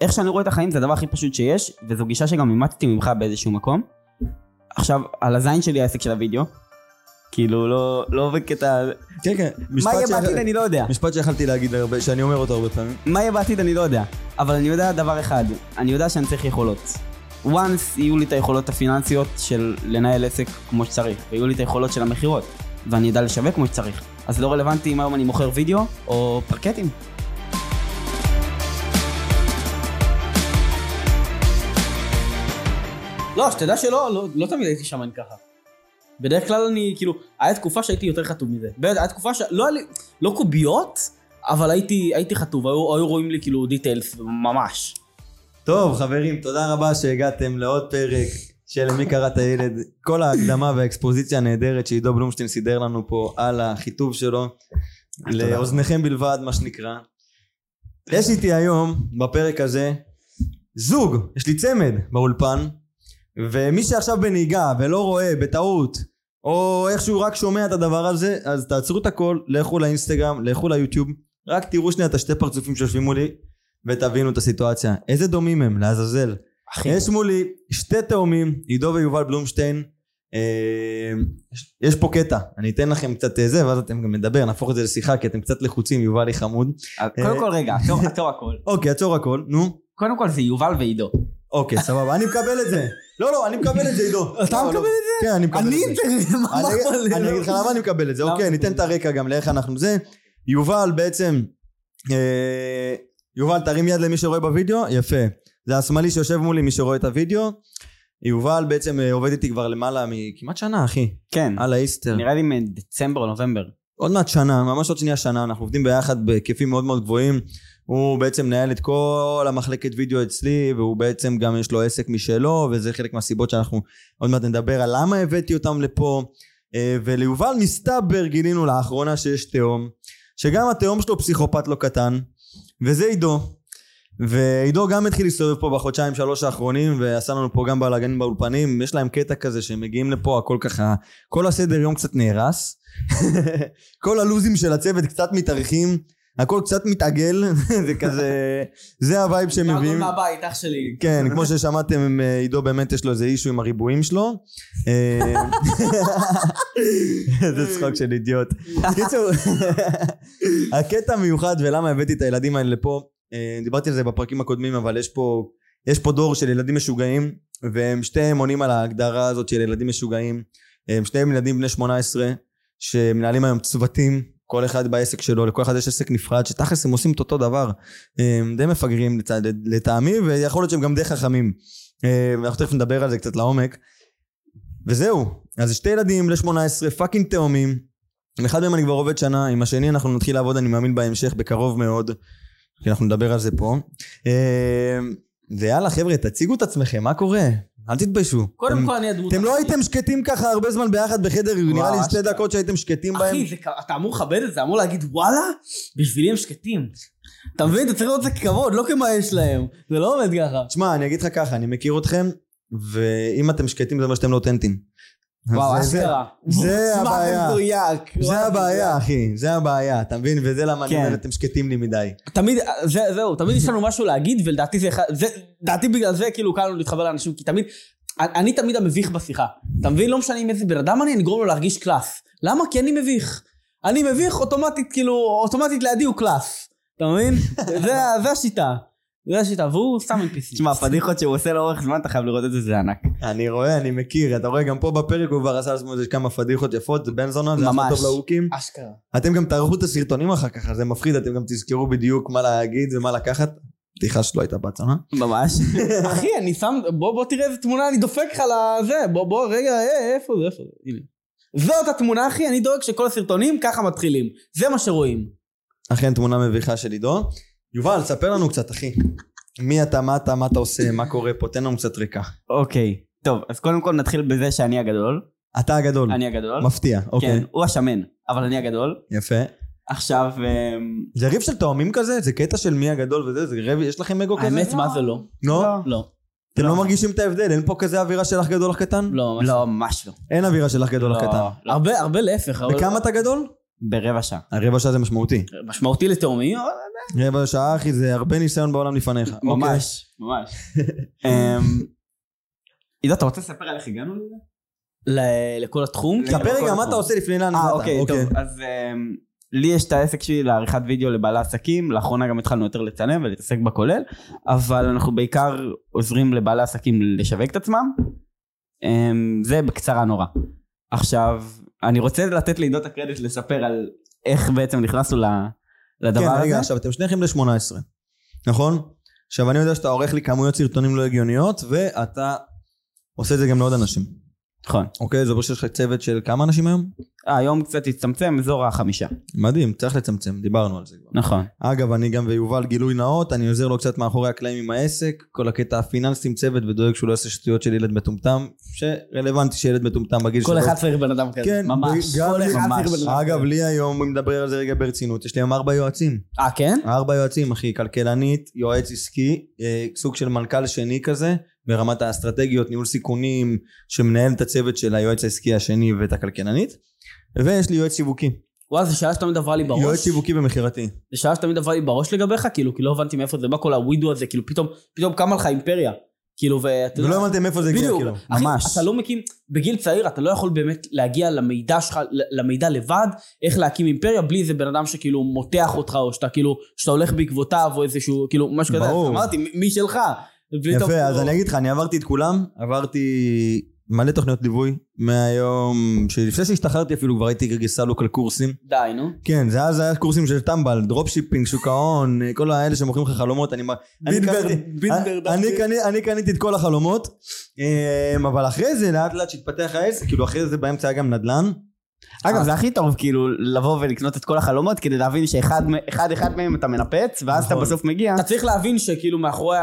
איך שאני רואה את החיים זה הדבר הכי פשוט שיש, וזו גישה שגם אימצתי ממך באיזשהו מקום. עכשיו, על הזין שלי העסק של הוידאו. כאילו, לא, לא בקטע... כן, כן. מה יהיה בעתיד אני לא יודע. משפט שיכלתי להגיד הרבה, שאני אומר אותו הרבה פעמים. מה יהיה בעתיד אני לא יודע. אבל אני יודע דבר אחד, אני יודע שאני צריך יכולות. once יהיו לי את היכולות הפיננסיות של לנהל עסק כמו שצריך, ויהיו לי את היכולות של המכירות, ואני אדע לשווק כמו שצריך. אז לא רלוונטי אם היום אני מוכר וידאו או פרקטים. לא, שתדע שלא, לא, לא תמיד הייתי שמן ככה. בדרך כלל אני, כאילו, היה תקופה שהייתי יותר חטוב מזה. באמת, היה תקופה שלא היה לי, לא קוביות, אבל הייתי, הייתי חטוב, היו, היו רואים לי כאילו דיטיילס, ממש. טוב, חברים, תודה רבה שהגעתם לעוד פרק של מי קרא את הילד. כל ההקדמה והאקספוזיציה הנהדרת שעידו בלומשטיין סידר לנו פה על החיטוב שלו. לאוזניכם בלבד, מה שנקרא. יש איתי היום, בפרק הזה, זוג, יש לי צמד באולפן, ומי שעכשיו בנהיגה ולא רואה בטעות, או איכשהו רק שומע את הדבר הזה, אז תעצרו את הכל, לכו לאינסטגרם, לכו ליוטיוב, רק תראו שנייה את השתי פרצופים שיושבים מולי, ותבינו את הסיטואציה. איזה דומים הם, לעזאזל. יש מולי שתי תאומים, עידו ויובל בלומשטיין. אה, יש- פה קטע, אני אתן לכם קצת אה, זה, ואז אתם גם נדבר, נהפוך את זה לשיחה, כי אתם קצת לחוצים, יובל היא חמוד. קודם כל רגע, עצור הכל. אוקיי, עצור הכל, נו. קודם כל זה יובל ועידו. אוקיי, סבבה, אני מקבל את זה. לא, לא, אני מקבל את זה, עידו. אתה לא, מקבל לא. את כן, אני מקבל את זה. אני אגיד לך למה אני מקבל את זה? אוקיי, ניתן את הרקע גם לאיך אנחנו זה. יובל בעצם, אה, יובל תרים יד למי שרואה בווידאו, יפה. זה השמאלי שיושב מולי, מי שרואה את הווידאו. יובל בעצם אה, עובד איתי כבר למעלה מכמעט שנה, אחי. כן, על האיסטר. נראה לי מדצמבר או נובמבר. עוד מעט שנה, ממש עוד שנייה שנה, אנחנו עובדים ביחד בהיקפים מאוד מאוד גבוהים. הוא בעצם מנהל את כל המחלקת וידאו אצלי, והוא בעצם גם יש לו עסק משלו, וזה חלק מהסיבות שאנחנו עוד מעט נדבר על למה הבאתי אותם לפה. אה, וליובל מסתבר גילינו לאחרונה שיש תהום, שגם התהום שלו פסיכופת לא קטן, וזה עידו. ועידו גם התחיל להסתובב פה בחודשיים שלוש האחרונים ועשה לנו פה גם בלאגנים באולפנים יש להם קטע כזה שהם מגיעים לפה הכל ככה כל הסדר יום קצת נהרס כל הלוזים של הצוות קצת מתארכים הכל קצת מתעגל זה כזה זה ה vibe שהם מביאים מהבית, אח שלי. כן, כמו ששמעתם, אה, עידו באמת יש לו איזה issue עם הריבועים שלו. אה, איזה צחוק של אידיוט. קיצור, הקטע המיוחד ולמה הבאתי את הילדים האלה לפה, אה, דיברתי על זה בפרקים הקודמים, אבל יש פה, יש פה דור של ילדים משוגעים, והם שתיהם עונים על ההגדרה הזאת של ילדים משוגעים. הם שניהם ילדים בני 18, שמנהלים היום צוותים. כל אחד בעסק שלו, לכל אחד יש עסק נפרד, שתכלס הם עושים את אותו דבר. הם די מפגרים לטעמי, ויכול להיות שהם גם די חכמים. אה, ואנחנו תכף נדבר על זה קצת לעומק. וזהו, אז שתי ילדים בני 18, fucking תאומים. עם אחד מהם אני כבר עובד שנה, עם השני אנחנו נתחיל לעבוד, אני מאמין בהמשך, בקרוב מאוד. כי אנחנו נדבר על זה פה. אה, ויאללה חבר'ה, תציגו את עצמכם, מה קורה? אל תתביישו. קודם אתם- כל אני הדמות. אתם לא הייתם שקטים ככה הרבה זמן ביחד בחדר, נראה לי שתי אשכרה. דקות שהייתם שקטים בהם. אחי, זה אתה אמור לכבד את זה, אמור להגיד וואלה, בשבילי הם שקטים. אתה מבין? אתה צריך לראות את זה ככבוד, לא כמה יש להם. זה לא עובד ככה. תשמע, אני אגיד לך ככה, אני מכיר אתכם, ואם אתם שקטים זה אומר שאתם לא אותנטיים. וואו, זה- אשכרה. זה הבעיה. זה הבעיה, אחי, זה הבעיה, אתה מבין? וזה למה אני כן. אומר, אתם שקטים לי מדי. תמיד, זה, זהו, תמיד יש לנו משהו להגיד, ולדעתי זה אחד, זה, לדעתי בגלל זה כאילו קל לנו להתחבר לאנשים, כי תמיד, אני, תמיד המביך בשיחה. אתה מבין? לא משנה עם איזה בן אדם אני, אני אגרום לו להרגיש class. למה? כי אני מביך. אני מביך אוטומטית, כאילו, אוטומטית לידי הוא class. אתה מבין? זה השיטה. זה השיטה, והוא סתם NPC. תשמע, הפדיחות שהוא עושה לאורך זמן, אתה חייב לראות את זה, זה ענק. אני רואה, אני מכיר, אתה רואה גם פה בפרק הוא כבר עשה לעצמו איזה כמה פדיחות יפות, זה בן זונה, זה ממש. טוב ל hook ים. אשכרה. אתם גם תערכו את הסרטונים אחר כך, זה מפחיד, אתם גם תזכרו בדיוק מה להגיד ומה לקחת. פתיחה שלו הייתה בצנה. ממש. אחי, אני שם, בוא, בוא תראה איזה תמונה אני דופק לך לזה, בוא, בוא, רגע, אה, איפה זה, איפה זה, הנה. זאת התמונה, אחי, אני דואג שכל הסרטונים ככה מתחילים. זה מה שרואים. אכן תמונה מביכה של עידו. יובל, ספר לנו קצת, אחי. מי אתה, מה אתה, מה אתה עושה, מה קורה פה, תן לנו קצת רקע. אוקיי. טוב, אז קודם כל נתחיל בזה שאני הגדול. אתה הגדול. אני הגדול. מפתיע, אוקיי. כן, הוא השמן, אבל אני הגדול. יפה. עכשיו, אמ, זה ריב של תאומים כזה? זה קטע של מי הגדול וזה? זה ריב, יש לכם אגו כזה? האמת, מה זה לא? לא? לא. אתם לא. לא מרגישים את ההבדל? אין פה כזה אווירה של אח גדול אח קטן? לא, ממש לא. אין אווירה של אח גדול אח לא, קטן. לא. הרבה, הרבה להפך. וכמה אתה גדול? ברבע שעה. הרבע שעה זה משמעותי. משמעותי לתאומים, אבל רבע שעה, אחי, זה הרבה ניסיון בעולם לפניך. אוקיי. ממש, ממש. אמ, עידו, אתה רוצה לספר על איך הגענו לזה? ל- לכל התחום. אוקיי. ספר רגע מה אתה עושה לפני לאן אה, הגעת. אוקיי, טוב. אז אמ, לי יש את העסק שלי לעריכת וידאו לבעלי עסקים, לאחרונה גם התחלנו יותר לצלם ולהתעסק בכולל, אבל אנחנו בעיקר עוזרים לבעלי עסקים לשווק את עצמם. אמ, זה בקצרה נורא. עכשיו, אני רוצה לתת לעידו את הקרדיט לספר על איך בעצם נכנסנו לדבר כן, הזה. רגע, עכשיו אתם שניכם ל-18, נכון? עכשיו אני יודע שאתה עורך לי כמויות סרטונים לא הגיוניות, ואתה עושה את זה גם לעוד אנשים. נכון. אוקיי? זה אומר שיש לך צוות של כמה אנשים היום? אה, היום קצת הצטמצם, אזור החמישה. מדהים, צריך לצמצם, דיברנו על זה כבר. נכון. אגב, אני גם ויובל גילוי נאות, אני עוזר לו קצת מאחורי הקלעים עם העסק, כל הקטע הפיננסי עם צוות ודואג שהוא לא יעשה שטויות של ילד מטומטם, שרלוונטי שילד מטומטם בגיל כל אחד צריך בן אדם כזה. כן, ממש. כל לי- אחד. צריך בן אדם אגב. לי היום, אם נדבר על זה רגע ברצינות, יש לי היום ארבע יועצים. אה, כן? ארבע יועצים, אחי, כלכלנית, יועץ עסקי, אה, סוג של מנכ"ל שני כזה, ברמת האסטרטגיות, ניהול סיכונים, שמנהל את הצוות של היועץ העסקי השני ואת הכלכלנית, ויש לי יועץ שיווקי. וואי, זו שאלה שתמיד עברה לי בראש. יועץ שיווקי ומכירתי. זו שאלה שתמיד עברה לי בראש לגביך, כאילו, כי לא הבנתי מאיפה זה בא כל הווידו הזה, כאילו, פתאום, פתאום קמה לך אימפריה. כאילו, ואתה יודע... ולא הבנתם מאיפה זה הגיע. כאילו. אחי, ממש. אתה לא מקים, בגיל צעיר אתה לא יכול באמת להגיע למידע שלך, למידע לבד, איך להקים אימפריה, בלי איזה בן אדם שכאילו מותח אותך, או שאתה כאילו, שאתה הולך בעקבותיו, או איזשהו, כאילו, משהו כזה. ברור. אמרתי, מי שלך? ופתאום יפה, אז אני אגיד לך, אני עברתי את כולם, עברתי מלא תוכניות ליווי, מהיום, שלפני שהשתחררתי אפילו כבר הייתי דלוק על קורסים. די, נו. כן, זה אז היה קורסים של טמבל, dropshipping, שוק ההון, כל האלה שמוכרים לך חלומות, אני... אני בינדר- בינדר אני. קני- אני קניתי את כל החלומות, אמ, אבל אחרי זה, לאט לאט שהתפתח העסק, כאילו אחרי זה באמצע היה גם נדל"ן. אגב, זה הכי טוב, כאילו, לבוא ולקנות את כל החלומות, כדי להבין שאחד אחד מהם אתה מנפץ, ואז אתה נכון. בסוף מגיע. אתה צריך להבין שכאילו מאחורי,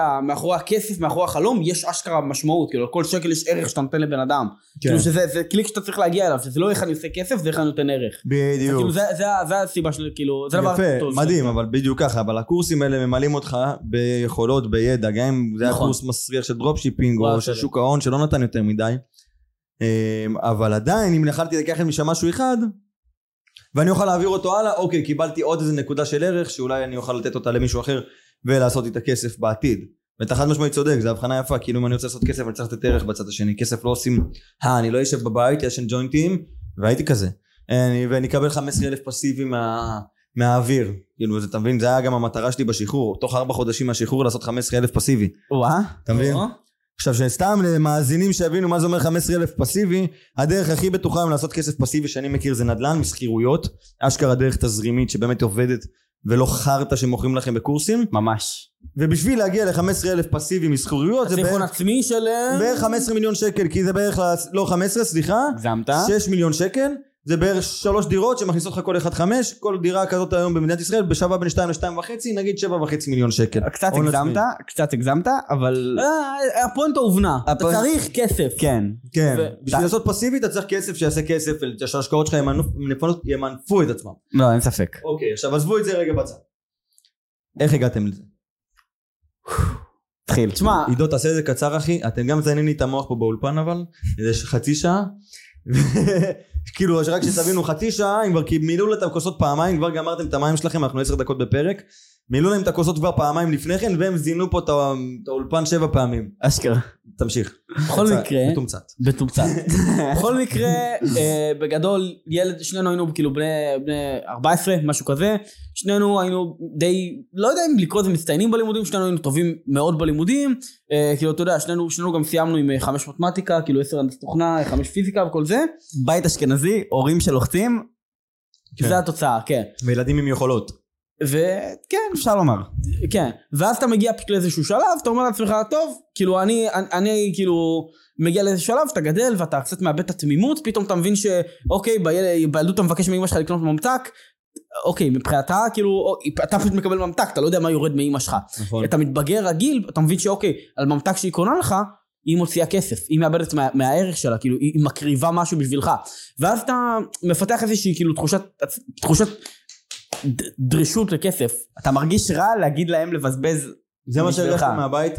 הכסף, מאחורי החלום, יש אשכרה משמעות, כאילו לכל שקל יש ערך שאתה נותן לבן אדם. כאילו שזה זה קליק שאתה צריך להגיע אליו, שזה לא איך אני עושה כסף, זה איך אני נותן ערך. בדיוק. כאילו זה, זה, ה- זה הסיבה של, כאילו, זה הדבר הכי יפה, טוב. מדהים. אבל בדיוק ככה, אבל הקורסים האלה ממלאים אותך ביכולות, בידע, גם אם זה היה נכון. קורס מסריח של dropshipping או של. שוק ההון שלא נתן יותר מדי, אבל עדיין אם יכלתי לקחת משם משהו אחד, ואני אוכל להעביר אותו הלאה, אוקיי, קיבלתי עוד איזה נקודה של ערך, שאולי אני אוכל לתת אותה למישהו אחר ולעשות איתה כסף בעתיד. ואתה חד משמעית צודק, זו הבחנה יפה, כאילו אם אני רוצה לעשות כסף אני צריך לתת ערך בצד השני, כסף לא עושים, אה, אני לא אשב בבית, ישן ג'וינטים, והייתי כזה. אני, ואני אקבל 15 אלף פסיבי מה, מהאוויר, כאילו, אתה מבין, זה היה גם המטרה שלי בשחרור, תוך ארבע חודשים מהשחרור לעשות 15 אלף פסיבי, וואה. אתה מבין? עכשיו שסתם למאזינים שיבינו מה זה אומר 15 אלף פסיבי, הדרך הכי בטוחה היום לעשות כסף פסיבי שאני מכיר זה נדל"ן מסחירויות, אשכרה דרך תזרימית שבאמת עובדת ולא חרטא שמוכרים לכם בקורסים, ממש. ובשביל להגיע ל-15 אלף פסיבי מסחירויות זה בערך, עצמי של... בערך 15 מיליון שקל, כי זה בערך, ל- לא 15 סליחה, הגזמת? 6 מיליון שקל, זה בערך שלוש דירות שמכניסות לך כל אחד חמש, כל דירה כזאת היום במדינת ישראל בשווה בין 2 ל-2.5, נגיד 7.5 מיליון שקל. קצת הגזמת. קצת הגזמת, אבל... אה, הפואנטה הובנה. אתה צריך כסף. כן. כן, בשביל לעשות פסיבי אתה צריך כסף שיעשה כסף, שההשקעות שלך ימנפו- את עצמם. לא, אין ספק. אוקיי, עכשיו עזבו את זה רגע בצד. איך הגעתם לזה? תחיל. תשמע, עידו תעשה את זה קצר אחי, אתם גם מזיינים לי את המוח פה באולפן אבל, איזה חצי שעה. כאילו רק שתבינו חצי שעה, אם כבר מילאו להם את הכוסות פעמיים, כבר גמרתם את המים שלכם, אנחנו עשר דקות בפרק. מילאו להם את הכוסות כבר פעמיים לפני כן, והם זינו פה את האולפן שבע פעמים. אשכרה. תמשיך. בכל מקרה, מתומצת. מתומצת. בכל מקרה, אה, בגדול, ילד, שנינו היינו כאילו בני, בני 14, משהו כזה. שנינו היינו די, לא יודע אם לקרוא לזה מצטיינים בלימודים, שנינו היינו טובים מאוד בלימודים. אה, כאילו, אתה יודע, שנינו, שנינו גם סיימנו עם אה, חמש מתמטיקה, כאילו עשר הנדסת תוכנה, חמש פיזיקה וכל זה. בית אשכנזי, הורים שלוחצים, כן. זה התוצאה, כן. וילדים עם יכולות. וכן, אפשר לומר. כן, ואז אתה מגיע פשוט לאיזשהו שלב, אתה אומר לעצמך, טוב, כאילו אני, אני, אני כאילו מגיע לאיזה שלב, אתה גדל ואתה קצת מאבד את התמימות, פתאום אתה מבין שאוקיי, ביל, בילדות אתה מבקש מאמא שלך לקנות ממתק, אוקיי, מבחינתה, כאילו, אתה פשוט מקבל ממתק, אתה לא יודע מה יורד מאמא שלך. נכון. אתה מתבגר רגיל, אתה מבין שאוקיי, על ממתק שהיא קונה לך, היא מוציאה כסף, היא מאבדת מה, מהערך שלה, כאילו, היא מקריבה משהו בשבילך. ואז אתה מפתח איזושהי, כאילו, תחושת, תחושת דרישות לכסף. אתה מרגיש רע להגיד להם לבזבז זה מה. שהרגשת מהבית?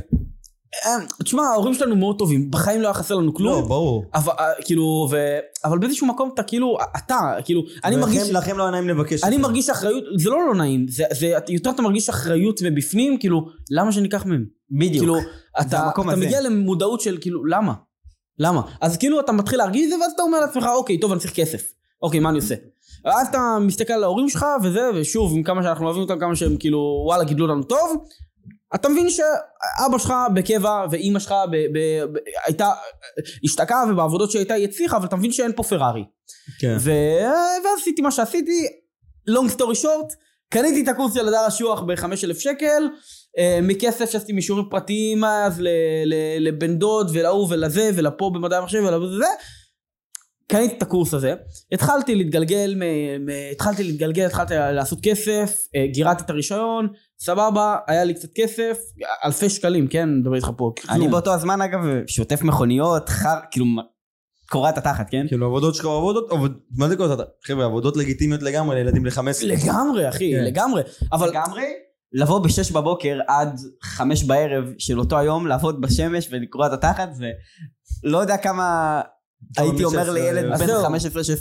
אה, תשמע, ההורים שלנו מאוד טובים, בחיים לא היה חסר לנו לא, כלום. ברור. אבל אה, כאילו, ו... אבל באיזשהו מקום אתה כאילו, אתה, כאילו, אני ולכם- מרגיש... לכם לא היה נעים לבקש. אני. מרגיש אחריות, זה לא לא נעים, זה, זה יותר אתה מרגיש אחריות מבפנים, כאילו, למה שניקח מהם? בדיוק. כאילו, אתה, אתה. מגיע למודעות של כאילו, למה? למה? אז כאילו אתה מתחיל להרגיש את זה, ואז אתה אומר לעצמך, אוקיי, טוב, אני צריך כסף. אוקיי, מה אני עושה? ואז אתה מסתכל על ההורים שלך, וזה, ושוב, עם כמה שאנחנו אוהבים אותם, כמה שהם כאילו, וואלה, גידלו אותנו טוב, אתה מבין שאבא שלך בקבע, ואימא שלך ב, ב, ב, הייתה, השתקעה, ובעבודות שהייתה היא הצליחה, אבל אתה מבין שאין פה פרארי. כן. ו... ואז עשיתי מה שעשיתי, long story short, קניתי את הקורס של הדר אשוח ב-5,000 שקל, אה, מכסף שעשיתי משיעורים פרטיים אז לבן דוד ולהוא ולזה ולפה במדעי המחשב ולזה, קניתי את הקורס הזה, התחלתי להתגלגל, מ- מ- התחלתי להתגלגל, התחלתי לעשות כסף, אה, גירדתי את הרישיון, סבבה, היה לי קצת כסף, אלפי שקלים, כן, אני מדבר איתך פה, אני כלום. באותו הזמן אגב שוטף מכוניות, חר, כאילו קורע את התחת, כן? כאילו עבודות שלך עבודות, עבוד- מה זה קוראים? חבר'ה, עבודות לגיטימיות לגמרי לילדים 15. לגמרי אחי, כן. לגמרי, אבל לגמרי. לבוא בשש בבוקר עד חמש בערב של אותו היום, לעבוד בשמש ולקרוע את התחת, זה לא יודע כמה הייתי אומר 16, לילד אז בן זהו.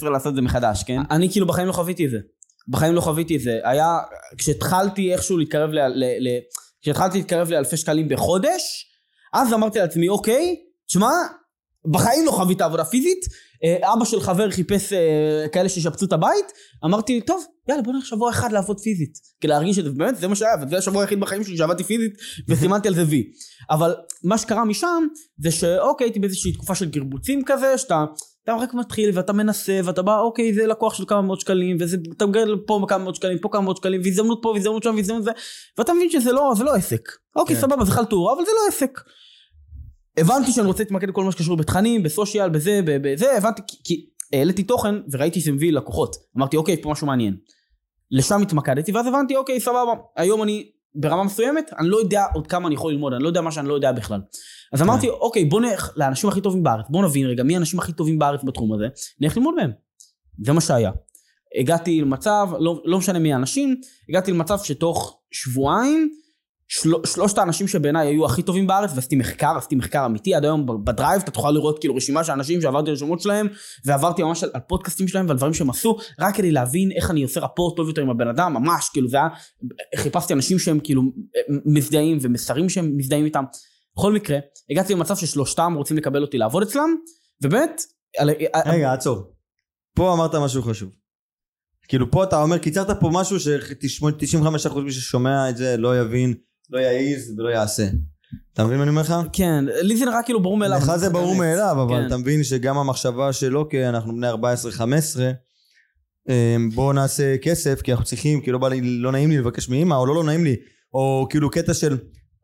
15-16 לעשות את זה מחדש, כן? אני כאילו בחיים לא חוויתי את זה. בחיים לא חוויתי את זה. היה, כשהתחלתי איכשהו להתקרב ל... ל, ל כשהתחלתי להתקרב לאלפי שקלים בחודש, אז אמרתי לעצמי, אוקיי, תשמע, בחיים לא חווית עבודה פיזית, אה, אבא של חבר חיפש אה, כאלה שישפצו את הבית, אמרתי, טוב, יאללה בוא נלך שבוע אחד לעבוד פיזית. כי להרגיש את זה, באמת, זה מה שהיה, וזה השבוע היחיד בחיים שלי שעבדתי פיזית, וסימנתי על זה וי. אבל מה שקרה משם, זה שאוקיי, הייתי באיזושהי תקופה של גרבוצים כזה, שאתה... אתה רק מתחיל ואתה מנסה ואתה בא אוקיי זה לקוח של כמה מאות שקלים וזה אתה מגדל פה כמה מאות שקלים פה כמה מאות שקלים והזדמנות פה והזדמנות שם והזדמנות זה ואתה מבין שזה לא זה לא עסק אוקיי כן. סבבה זה חלטורה אבל זה לא עסק. הבנתי שאני רוצה להתמקד בכל מה שקשור בתכנים בסושיאל בזה בזה הבנתי כי, כי העליתי תוכן וראיתי שזה מביא לקוחות אמרתי אוקיי פה משהו מעניין. לשם התמקדתי ואז הבנתי אוקיי סבבה היום אני ברמה מסוימת אני לא יודע עוד כמה אני יכול ללמוד אני לא יודע מה שאני לא יודע בכלל. אז אמרתי אוקיי בוא נלך לאנשים הכי טובים בארץ בוא נבין רגע מי האנשים הכי טובים בארץ בתחום הזה נלך ללמוד מהם. זה מה שהיה. הגעתי למצב לא, לא משנה מי האנשים הגעתי למצב שתוך שבועיים של, שלושת האנשים שבעיניי היו הכי טובים בארץ ועשיתי מחקר עשיתי מחקר אמיתי עד היום בדרייב אתה תוכל לראות כאילו רשימה של אנשים שעברתי השמות שלהם ועברתי ממש על, על פודקאסטים שלהם ועל דברים שהם עשו רק כדי להבין איך אני עושה רפורט טוב יותר עם הבן אדם ממש כאילו זה היה חיפשתי אנשים שהם כאילו מזדהים ומסרים שהם מזדהים איתם בכל מקרה הגעתי למצב ששלושתם רוצים לקבל אותי לעבוד אצלם ובאמת על- רגע, עצור. פה אמרת משהו חשוב. כאילו פה אתה אומר, קיצרת פה משהו ש-95% מי ששומע את זה לא יבין, לא יעז ולא יעשה. אתה מבין מה אני אומר לך? כן לי זה נראה כאילו ברור מאליו לך זה ברור מאליו, אבל כן. אתה מבין שגם המחשבה של אוקיי, אנחנו בני 14-15, בואו נעשה כסף, כי אנחנו צריכים, כי לא בא לי, לא נעים לי לבקש מאמא, או לא לא נעים לי, או כאילו קטע של,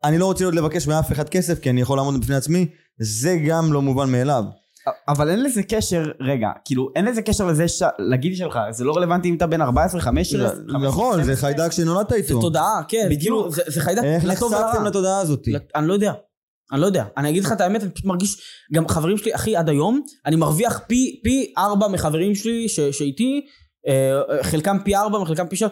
אני לא רוצה עוד לבקש מאף אחד כסף, כי אני יכול לעמוד בפני עצמי, זה גם לא מובן מאליו. אבל אין לזה קשר, רגע, כאילו אין לזה קשר לזה ש... לגיל שלך, זה לא רלוונטי אם אתה בן 14, 15, נכון, זה חיידק שנולדת זה איתו. תודעה כן בדיוק. כאילו, זה זה חיידק איך לטוב ולרע. נחשפתם לתודעה הזאת? אני לא יודע. אני לא יודע. אני אגיד לך את האמת, אני פשוט מרגיש, גם חברים שלי, אחי, עד היום, אני מרוויח פי, פי ארבע מחברים שלי ש, שאיתי, אה, חלקם פי ארבע, חלקם פי שבע,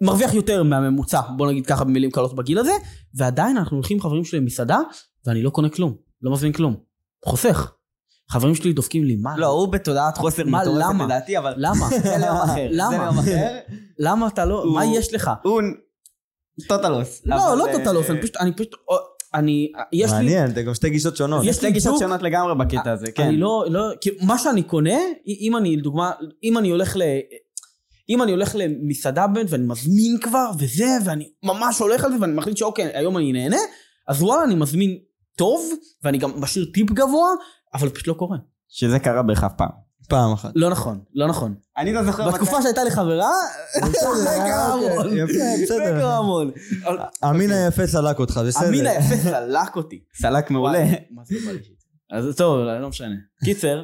מרוויח יותר מהממוצע, בוא נגיד ככה במילים קלות בגיל הזה, ועדיין אנחנו הולכים עם חברים שלי למסעדה, ואני לא קונה כלום, לא מזמין כלום. חוסך. חברים שלי דופקים לי, מה? לא, הוא בתודעת חוסר מטורפת? לדעתי, אבל למה? זה ליום אחר. למה? למה אתה לא, מה יש לך? הוא טוטלוס. לא, לא אה, טוטלוס, אני פשוט, אני פשוט, אני, יש לי, מעניין, זה גם שתי גישות שונות. יש שתי גישות שונות לגמרי בקטע הזה, כן. אני לא, לא, מה שאני קונה, אם אני, לדוגמה, אם אני הולך ל... אם אני הולך למסעדה בן ואני מזמין כבר וזה, ואני ממש הולך על זה ואני מחליט שאוקיי, היום אני נהנה, אז וואלה, אני מזמין טוב, ואני גם משאיר טיפ גבוה, אבל פשוט לא קורה. שזה קרה בערך אף פעם. פעם אחת. לא נכון, לא נכון. אני לא זוכר בתקופה שהייתה לי חברה, זה קרה המון. זה. קרה. המין היפה סלק אותך, בסדר. המין היפה סלק אותי. סלק מעולה. מה זה בא לי שיט? אז טוב, לא משנה. קיצר,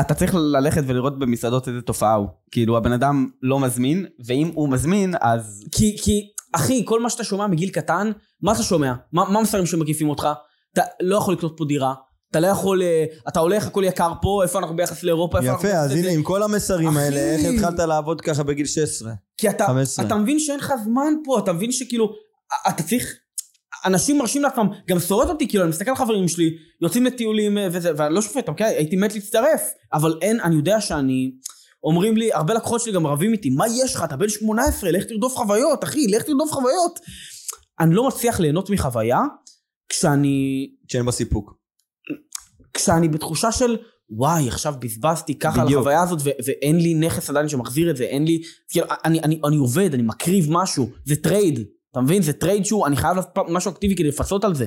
אתה צריך ללכת ולראות במסעדות איזה תופעה הוא. כאילו הבן אדם לא מזמין, ואם הוא מזמין אז... כי, כי, אחי, כל מה שאתה שומע מגיל קטן, מה אתה שומע? מה, מה המסרים שמקיפים אותך? אתה לא יכול לקנות פה דירה, אתה לא יכול, אה, אתה הולך, הכל יקר פה, איפה אנחנו ביחס לאירופה, איפה אנחנו יפה, אז? הנה, עם כל המסרים אחי. האלה, איך התחלת לעבוד ככה בגיל 16? כי אתה, 15. אתה מבין שאין לך זמן פה, אתה מבין שכאילו, אתה צריך, אנשים מרשים לעצמם, גם שורט אותי, כאילו, אני מסתכל על חברים שלי, יוצאים לטיולים אה, וזה, ואני לא שופט, אוקיי? הייתי מת להצטרף, אבל אין, אני יודע שאני... אומרים לי, הרבה לקוחות שלי גם רבים איתי, מה יש לך? אתה בן 18, לך תרדוף חוויות, אחי, לך תרדוף חוויות. אני לא מצליח ליהנות מחוויה כשאני, שאין בה סיפוק. כשאני בתחושה של, וואי, עכשיו בזבזתי ככה על. החוויה הזאת, ו- ואין לי נכס עדיין שמחזיר את זה, אין לי... כאילו, אני, אני, אני עובד, אני מקריב משהו, זה trade, אתה מבין? זה trade שהוא, אני חייב לעשות משהו אקטיבי כדי לפצות על זה.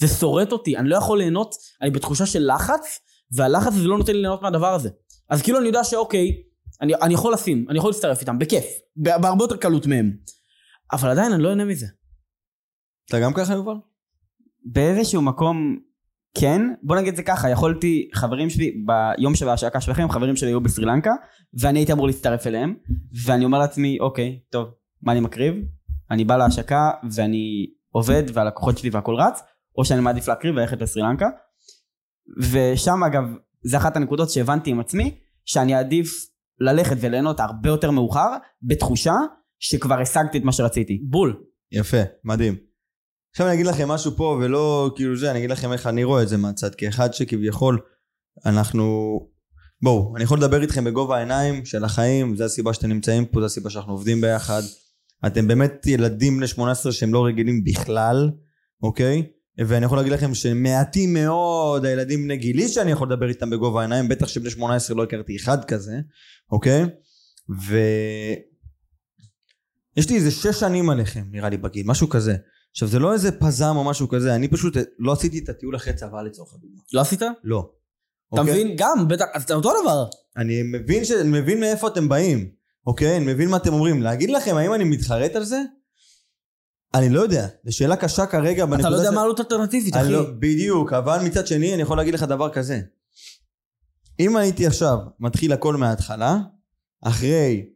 זה שורט אותי, אני לא יכול ליהנות, אני בתחושה של לחץ, והלחץ הזה לא נותן לי ליהנות מהדבר הזה. אז כאילו אני יודע שאוקיי, אני, אני יכול לשים, אני יכול להצטרף איתם, בכיף, בהרבה יותר קלות מהם. אבל עדיין אני לא אהנה מזה. אתה גם ככה, יובל? באיזשהו מקום כן, בוא נגיד את זה ככה, יכולתי, חברים שלי, ביום של ההשקה שלכם, חברים שלי היו בסרי לנקה, ואני הייתי אמור להצטרף אליהם, ואני אומר לעצמי, אוקיי, טוב, מה אני מקריב? אני בא להשקה ואני עובד והלקוחות שלי והכל רץ, או שאני מעדיף להקריב וללכת לסרי לנקה. ושם אגב, זה אחת הנקודות שהבנתי עם עצמי, שאני אעדיף ללכת וליהנות הרבה יותר מאוחר, בתחושה שכבר השגתי את מה שרציתי. בול. יפה, מדהים. עכשיו אני אגיד לכם משהו פה, ולא כאילו זה, אני אגיד לכם איך אני רואה את זה מהצד, כאחד שכביכול אנחנו... בואו, אני יכול לדבר איתכם בגובה העיניים של החיים, זו הסיבה שאתם נמצאים פה, זו הסיבה שאנחנו עובדים ביחד. אתם באמת ילדים בני 18 שהם לא רגילים בכלל, אוקיי? ואני יכול להגיד לכם שמעטים מאוד הילדים בני גילי שאני יכול לדבר איתם בגובה העיניים, בטח שבני 18 לא הכרתי אחד כזה, אוקיי? ו... יש לי איזה שש שנים עליכם, נראה לי בגיל, משהו כזה. עכשיו זה לא איזה פזם או משהו כזה, אני פשוט לא עשיתי את הטיול אחרי צבא לצורך הדוגמה. לא עשית? לא. אתה אוקיי? מבין? גם, בטח, אז זה אותו דבר. אני מבין, ש... אני מבין מאיפה אתם באים, אוקיי? אני מבין מה אתם אומרים. להגיד לכם האם אני מתחרט על זה? אני לא יודע. זו שאלה קשה כרגע בנקודה אתה לא יודע ש- מה העלות האלטרנטיבית, אני אחי. לא, בדיוק, אבל מצד שני אני יכול להגיד לך דבר כזה. אם הייתי עכשיו מתחיל הכל מההתחלה, אחרי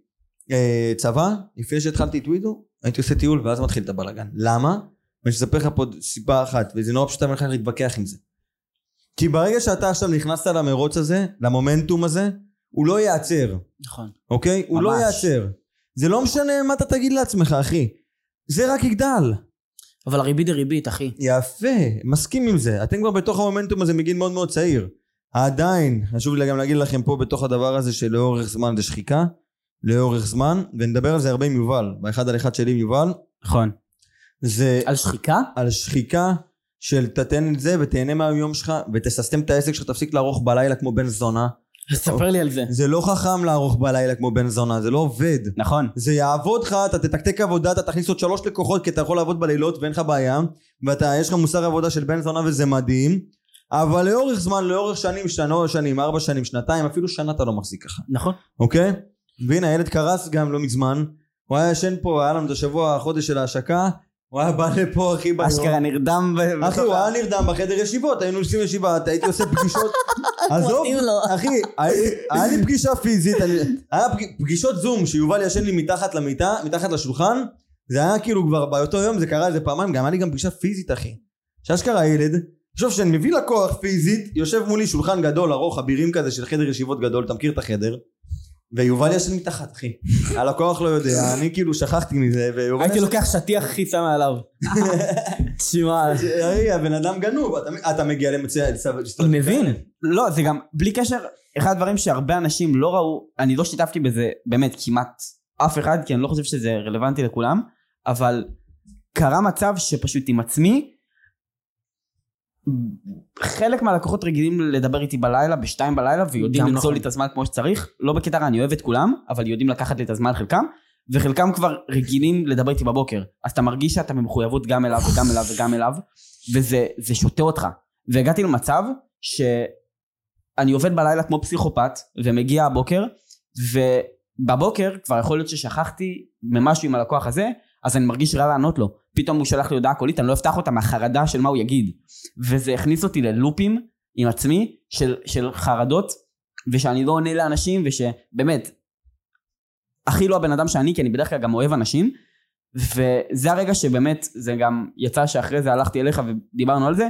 אה, צבא, לפני שהתחלתי את ווידו, הייתי עושה טיול ואז מתחיל את הבלאגן. למה? ואני אספר לך פה סיבה אחת, וזה נורא פשוט הולך להתווכח עם זה. כי ברגע שאתה עכשיו נכנסת למרוץ הזה, למומנטום הזה, הוא לא ייעצר, נכון. אוקיי? הוא לא ממש. ייעצר. זה לא משנה מה אתה תגיד לעצמך, אחי. זה רק יגדל. אבל הריבית דריבית, אחי. יפה, מסכים עם זה. אתם כבר בתוך המומנטום הזה מגיל מאוד מאוד צעיר. עדיין, חשוב לי גם להגיד לכם פה בתוך הדבר הזה שלאורך זמן זה שחיקה, לאורך זמן, ונדבר על זה הרבה עם יובל, באחד על אחד שלי עם יובל, נכון. זה על שחיקה? על שחיקה של תתן את זה ותהנה מהיום שלך ותססתם את העסק שלך, תפסיק לערוך בלילה כמו בן זונה. ספר לי על זה. זה לא חכם לערוך בלילה כמו בן זונה, זה לא עובד. נכון. זה יעבוד לך, אתה תתקתק עבודה, אתה תכניס עוד שלוש לקוחות כי אתה יכול לעבוד בלילות ואין לך בעיה ואתה, יש לך מוסר עבודה של בן זונה וזה מדהים אבל לאורך זמן, לאורך שנים, שנה, שנים, ארבע שנים, שנתיים, אפילו שנה אתה לא מחזיק ככה, נכון. אוקיי? והנה הילד קרס גם לא מזמן הוא היה ישן פה, היה לנו את השבוע, החודש של ההשקה הוא היה בא לפה אחי ביום אשכרה נרדם. ב- אחי הוא היה נרדם בחדר ישיבות, היינו עושים ישיבה, הייתי עושה פגישות עזוב. אחי, היה- לי פגישה פיזית, היה פג- פגישות זום שיובל ישן לי מתחת למיטה, מתחת לשולחן, זה היה כאילו כבר באותו יום זה קרה איזה פעמיים, גם היה לי גם פגישה פיזית אחי. שאשכרה ילד, תחשוב שאני מביא לקוח פיזית, יושב מולי שולחן גדול ארוך אבירים כזה של חדר ישיבות גדול, אתה מכיר את החדר? ויובל ישן מתחת אחי. הלקוח לא יודע, אני כאילו שכחתי מזה, ויובל הייתי ישן- לוקח שטיח הכי שם מעליו. תשמע, אחי, הבן אדם גנוב, אתה- מגיע למציא... אני מבין. לא, זה גם, בלי קשר, אחד הדברים שהרבה אנשים לא ראו, אני לא שיתפתי בזה באמת כמעט אף אחד, כי אני לא חושב שזה רלוונטי לכולם, אבל קרה מצב שפשוט עם עצמי, חלק מהלקוחות רגילים לדבר איתי בלילה, בשתיים בלילה, ויודעים למצוא נכון. לי את הזמן כמו שצריך, לא בקטע רע, אני אוהב את כולם, אבל יודעים לקחת לי את הזמן חלקם, וחלקם כבר רגילים לדבר איתי בבוקר, אז אתה מרגיש שאתה במחויבות גם אליו וגם אליו וגם אליו, וזה זה שותה אותך. והגעתי למצב שאני עובד בלילה כמו פסיכופת, ומגיע הבוקר, ובבוקר כבר יכול להיות ששכחתי ממשהו עם הלקוח הזה, אז אני מרגיש רע לענות לו. פתאום הוא שלח לי הודעה קולית, אני לא אפתח אותה מהחרדה של מה הוא יגיד. וזה הכניס אותי ללופים עם עצמי של, של חרדות, ושאני לא עונה לאנשים, ושבאמת, הכי לא הבן אדם שאני, כי אני בדרך כלל גם אוהב אנשים, וזה הרגע שבאמת, זה גם יצא שאחרי זה הלכתי אליך ודיברנו על זה,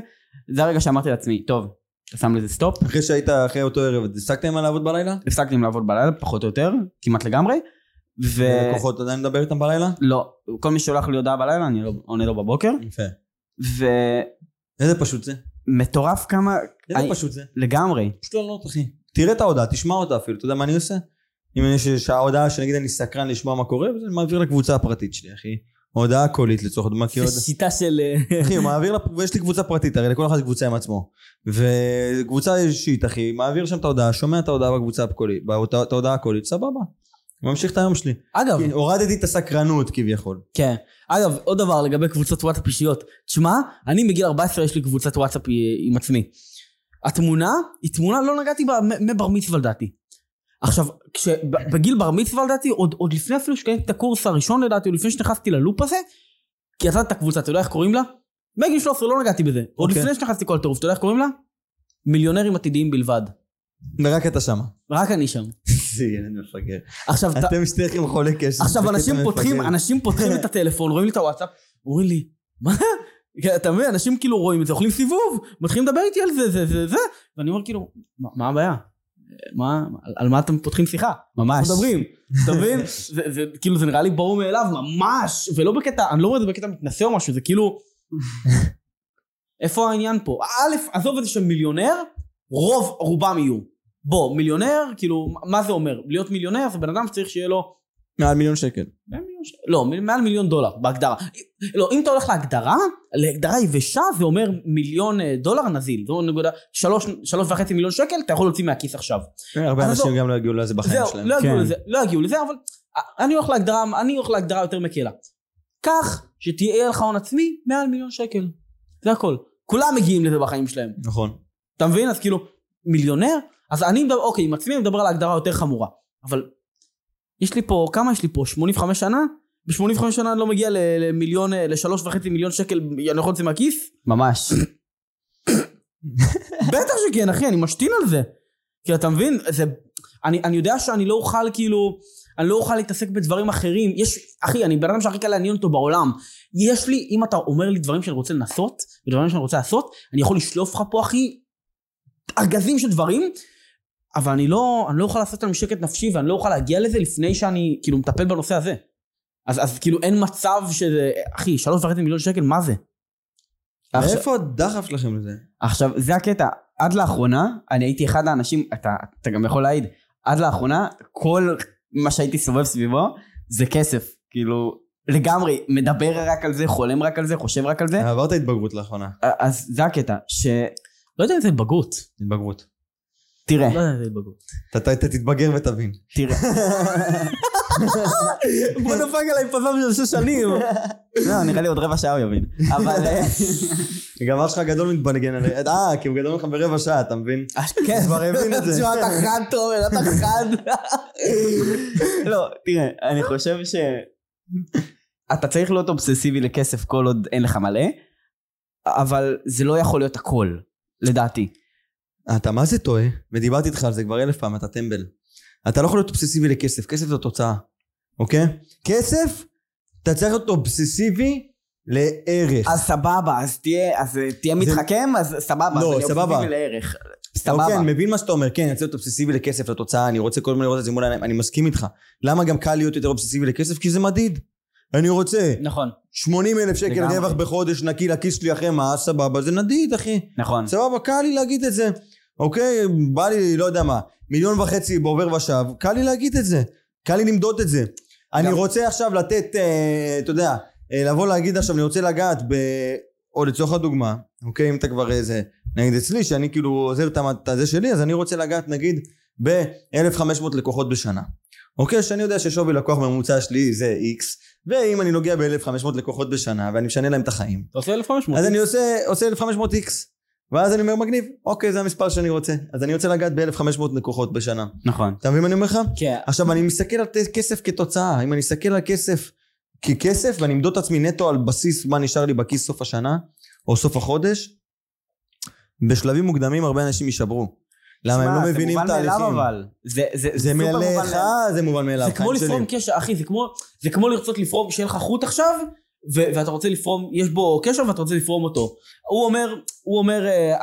זה הרגע שאמרתי לעצמי, טוב, שם לזה stop, אחרי שהיית אחרי אותו ערב, הפסקתם לעבוד בלילה? הפסקתי עם לעבוד בלילה, פחות או יותר, כמעט לגמרי, ו... לקוחות עדיין מדבר איתם בלילה? לא, כל מי ששולח לי הודעה בלילה, אני לא עונה לו בבוקר, יפה. איזה פשוט זה. ומטורף כמה... איזה אני- פשוט זה. לגמרי. פשוט לענות אחי. תראה את ההודעה, תשמע אותה אפילו, אתה יודע מה אני עושה? אם יש שההודעה שנגיד אני סקרן לשמוע מה קורה, אז אני מעביר לקבוצה הפרטית שלי אחי. הודעה קולית לצורך הדוגמה, כי עוד... שיטה של... אחי, מעביר, לפ- ויש לי קבוצה פרטית, הרי לכל אחד קבוצה עם עצמו. וקבוצה אישית, אחי, מעביר שם את ההודעה, שומע את ההודעה בקבוצה הקולית, את ההודעה הקולית, סבבה. ממשיך את היום שלי. אגב, כן, הורדתי את הסקרנות כביכול. כן. אגב, עוד דבר לגבי קבוצות וואטסאפ אישיות. תשמע, אני מגיל 14 יש לי קבוצת וואטסאפ אה, עם עצמי. התמונה היא תמונה, לא נגעתי בה מבר מצווה לדעתי. עכשיו, בגיל בר מצווה לדעתי, עוד, עוד לפני אפילו שקניתי את הקורס הראשון לדעתי, עוד לפני שנכנסתי ללופ הזה, כי יצאת את הקבוצה, אתה יודע איך קוראים לה? בגיל 13 לא נגעתי בזה. עוד אוקיי. לפני שנכנסתי כל הטירוף, אתה יודע איך קוראים לה? מיליונרים עתידיים בלבד. ורק אתה שמה. רק אני שם. זה ילד מפגר. עכשיו, אתה- אתם שתיכם חולי קשר. עכשיו אנשים פותחים. אנשים פותחים את הטלפון, רואים לי את הוואטסאפ, אומרים לי, מה? אתה מבין, אנשים כאילו רואים את זה, אוכלים סיבוב, מתחילים לדבר איתי על זה, זה, זה, זה, ואני אומר כאילו, מה- הבעיה? מה, על, מה אתם פותחים שיחה? ממש. אנחנו מדברים, אתה מבין? זה, זה, כאילו זה נראה לי ברור מאליו, ממש, ולא בקטע, אני לא אומר את זה בקטע מתנשא או משהו, זה כאילו, איפה העניין פה? א', עזוב את זה שמיליונר, רוב, רובם יהיו. בוא, מיליונר, כאילו, מה זה אומר? להיות מיליונר זה בן אדם שצריך שיהיה לו מעל מיליון שקל. מעל מיליון ש- לא, מעל מיליון דולר בהגדרה. לא, אם אתה הולך להגדרה, להגדרה יבשה זה אומר מיליון אה, דולר נזיל. זו נקודה, שלוש, שלוש וחצי מיליון שקל אתה יכול להוציא מהכיס עכשיו. הרבה אז אנשים. גם לא יגיעו לזה בחיים זהו, שלהם. לא יגיעו כן. לזה, לא יגיעו לזה, אבל אה, אני הולך להגדרה, אני הולך להגדרה יותר מקלה. כך שתהיה לך הון עצמי מעל מיליון שקל. זה הכל. כולם מגיעים לזה בחיים שלהם. נכון. אתה מבין? אז כאילו, מיליונר? אז אני מדבר, אוקיי, עם עצמי אני מדבר על הגדרה יותר חמורה. אבל יש לי פה, כמה יש לי פה? 85 שנה? ב-85 שנה אני לא מגיע למיליון, אה, לשלוש וחצי מיליון שקל, אני יכול להוציא מהכיס? ממש. בטח שכן, אחי, אני משתין על זה. כי אתה מבין, זה... אני, אני יודע שאני לא אוכל כאילו... אני לא אוכל להתעסק בדברים אחרים. יש, אחי, אני בן אדם שהכי קל לעניין אותו בעולם. יש לי, אם אתה אומר לי דברים שאני רוצה לנסות, ודברים שאני רוצה לעשות, אני יכול לשלוף לך פה, אחי, ארגזים של דברים, אבל אני לא, אני לא אוכל לעשות עליהם שקט נפשי, ואני לא אוכל להגיע לזה לפני שאני, כאילו, מטפל בנושא הזה. אז, אז כאילו, אין מצב שזה, אחי, שלוש וחצי מיליון שקל, מה זה? עכשיו- מאיפה הדחף שלכם לזה? עכשיו, זה הקטע. עד לאחרונה, אני הייתי אחד האנשים, אתה, אתה גם יכול להעיד, עד לאחרונה, כל מה שהייתי סובב סביבו, זה כסף. כאילו, לגמרי, מדבר רק על זה, חולם רק על זה, חושב רק על זה. עברת התבגרות לאחרונה. אז זה הקטע, שתראה, לא יודע אם זה התבגרות. התבגרות. לא יודע אם זה התבגרות. אתה תתבגר ותבין. תראה. בוא דפק עליי פזם של שש שנים. לא, נראה לי עוד רבע שעה הוא יבין. אבל... אה, גם אח שלך הגדול מתבנגן עליי. אה, כי הוא גדול ממך ברבע שעה, אתה מבין? כן. כבר הבין את זה. אתה חד, תומר, אתה חד. לא, תראה, אני חושב ש... אתה צריך להיות אובססיבי לכסף כל עוד אין לך מלא, אבל זה לא יכול להיות הכל, לדעתי. אתה מה זה טועה? ודיברתי איתך על זה כבר אלף פעם, אתה טמבל. אתה לא יכול להיות אובססיבי לכסף, כסף זו תוצאה, אוקיי? כסף, אתה צריך להיות אובססיבי לערך. אז סבבה, אז תהיה, אז תהיה מתחכם, אז סבבה. לא, אז אני סבבה. אובססיבי לערך. אוקיי, סבבה. אני מבין מה שאתה אומר, כן, אני רוצה להיות אובססיבי לכסף, לתוצאה, אני רוצה כל הזמן לראות את זה מול העיניים, אני מסכים איתך. למה גם קל להיות יותר אובססיבי לכסף? כי זה מדיד. אני רוצה נכון. 80 אלף שקל. רווח בחודש נקי לכיס שלי אחרי מס, סבבה, זה נדיד, אחי. נכון. סבבה, קל לי להגיד את זה. אוקיי, בא לי, לא יודע מה, מיליון וחצי בעובר ושב, קל לי להגיד את זה. קל לי למדוד את זה. אני רוצה עכשיו לתת, אה, אתה יודע, אה, לבוא להגיד עכשיו, אני רוצה לגעת ב... או לצורך הדוגמה, אוקיי, אם אתה כבר איזה, נגיד אצלי, שאני כאילו עוזר את הזה שלי, אז אני רוצה לגעת נגיד ב-1500 לקוחות בשנה. אוקיי, שאני יודע ששווי לקוח ממוצע שלי זה X, ואם אני נוגע ב-1500 לקוחות בשנה, ואני משנה להם את החיים, אתה עושה 1500. אז אני עושה, עושה 1500 איקס. ואז אני אומר מגניב, אוקיי זה המספר שאני רוצה. אז אני רוצה לגעת ב-1500 לקוחות בשנה. נכון. אתה מבין מה אני אומר לך? כן. עכשיו אני מסתכל על כסף כתוצאה, אם אני מסתכל על כסף ככסף ואני אמדוד את עצמי נטו על בסיס מה נשאר לי בכיס סוף השנה או סוף החודש, בשלבים מוקדמים הרבה אנשים יישברו. למה הם לא מבינים זה מובן מאליו תהליכים. אבל. זה זה- זה מאליך, מאליו. זה מובן מאליו. זה כמו. לפרום קשר, אחי, זה כמו, זה כמו לרצות לפרום, שיהיה לך חוט עכשיו, ו- ואתה רוצה לפרום, יש בו קשר ואתה רוצה לפרום אותו. הוא אומר, הוא אומר, אה,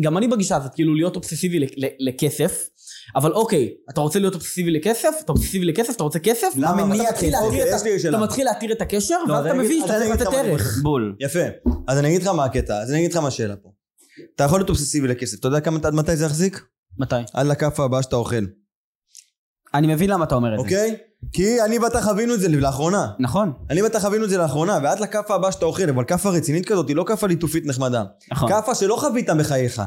גם אני בגישה הזאת, כאילו להיות אובססיבי לכסף, אבל אוקיי, אתה רוצה להיות אובססיבי לכסף, אתה אובססיבי לכסף, אתה רוצה כסף, למה? אתה מתחיל אוקיי, להתיר את יש לי ה- שאלה. אתה מתחיל להתיר את הקשר, לא, ואז אז אתה מבין שאתה צריך לתת ערך. בול. יפה. אז אני אגיד לך מה הקטע, אז אני אגיד לך מה השאלה פה. אתה יכול להיות אובססיבי לכסף, אתה יודע כמה, עד מתי זה יחזיק? מתי? עד לכאפה הבאה שאתה אוכל, אני מבין למה אתה אומר את זה. אוקיי? כי אני ואתה חווינו את זה לאחרונה. נכון, אני ואתה חווינו את זה לאחרונה, ועד לכאפה הבאה שאתה אוכל, אבל כאפה רצינית כזאת, היא לא כאפה ליטופית נחמדה. נכון. כאפה שלא חווית בחייך.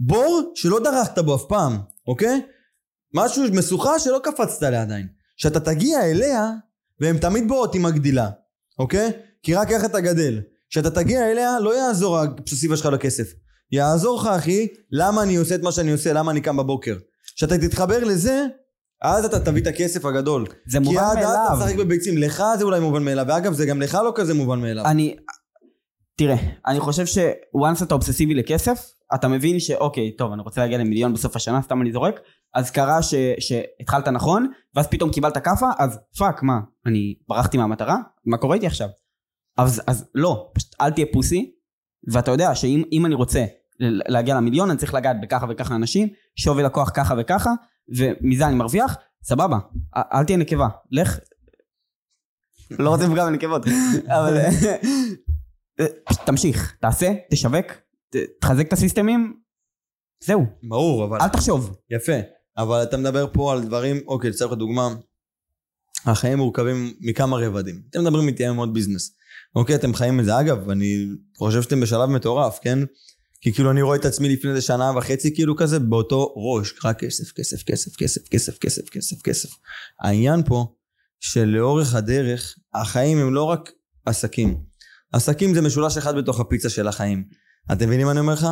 בור שלא דרכת בו אף פעם, אוקיי? משהו, משוכה שלא קפצת עליה עדיין. שאתה תגיע אליה, והם תמיד באות עם הגדילה, אוקיי? כי רק איך אתה גדל. כשאתה תגיע אליה, לא יעזור האובססיבה שלך לכסף. יעזור לך, אחי, למה אני עושה את מה שאני עושה, למה אני קם בבוקר. כשאתה תתחבר לזה, אז אתה תביא את הכסף הגדול. זה כי מובן עד אז אתה מאליו. משחק בביצים, לך זה אולי מובן מאליו, ואגב, זה גם לך לא כזה מובן מאליו. אני... תראה, אני חושב ש-once אתה אובססיבי לכסף, אתה מבין שאוקיי, טוב, אני רוצה להגיע למיליון בסוף השנה, סתם אני זורק, אז קרה ש... שהתחלת נכון, ואז פתאום קיבלת כאפה, אז fuck, מה, אני ברחתי מהמטרה? מה קורה איתי עכשיו? אז, אז לא, פשוט אל תהיה pussy, ואתה יודע שאם אם אני רוצה להגיע למיליון, אני צריך לגעת בככה וככה אנשים, שווי לקוח ככה וככה, ומזה אני מרוויח, סבבה, אל תהיה נקבה, לך... לא רוצה לפגוע בנקבות, אבל... פשוט תמשיך, תעשה, תשווק, תחזק את הסיסטמים, זהו, ברור, אבל... אל תחשוב. יפה, אבל אתה מדבר פה על דברים, אוקיי, לצורך הדוגמה, החיים מורכבים מכמה רבדים. אתם מדברים איתי היום עוד ביזנס. אוקיי, אתם חיים את זה. אגב, אני חושב שאתם בשלב מטורף, כן? כי כאילו אני רואה את עצמי לפני איזה שנה וחצי, כאילו כזה, באותו ראש, רק כסף, כסף, כסף, כסף, כסף, כסף, כסף, כסף. העניין פה, שלאורך הדרך, החיים הם לא רק עסקים. עסקים זה משולש אחד בתוך הפיצה של החיים. אתם מבינים מה אני אומר לך?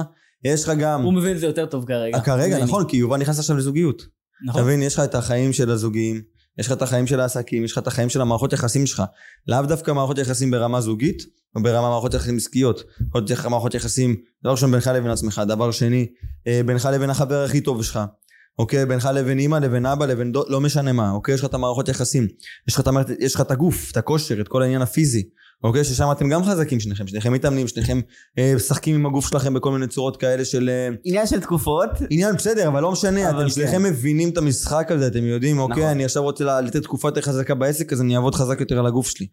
יש לך גם... הוא מבין את זה יותר טוב כרגע. כרגע. נכון, כי יובל נכנס עכשיו לזוגיות. נכון. מבין, יש לך את החיים של הזוגיים, יש לך את החיים של העסקים, יש לך את החיים של המערכות יחסים שלך. לאו דווקא מערכות יחסים ברמה זוגית, או ברמה מערכות יחסים עסקיות. יכול להיות מערכות יחסים, דבר ראשון בינך לבין עצמך, דבר שני, אה, בינך לבין החבר הכי טוב שלך. אוקיי, בינך לבין אימא, לבין אבא, לבין דוד, לא משנה מה, אוקיי? יש לך את המערכות יחסים. יש לך את, יש לך את הגוף, את הכושר, את כל העניין הפיזי. אוקיי? ששם אתם גם חזקים שניכם, שניכם מתאמנים, שניכם אה, משחקים עם הגוף שלכם בכל מיני צורות כאלה של... אה, עניין של תקופות, עניין בסדר, אבל לא משנה, אבל אתם כן. שניכם מבינים את המשחק הזה, אתם יודעים, אוקיי, נכון. אני עכשיו רוצה לתת תקופה יותר חזקה בעסק, אז אני אעבוד חזק יותר על הגוף שלי.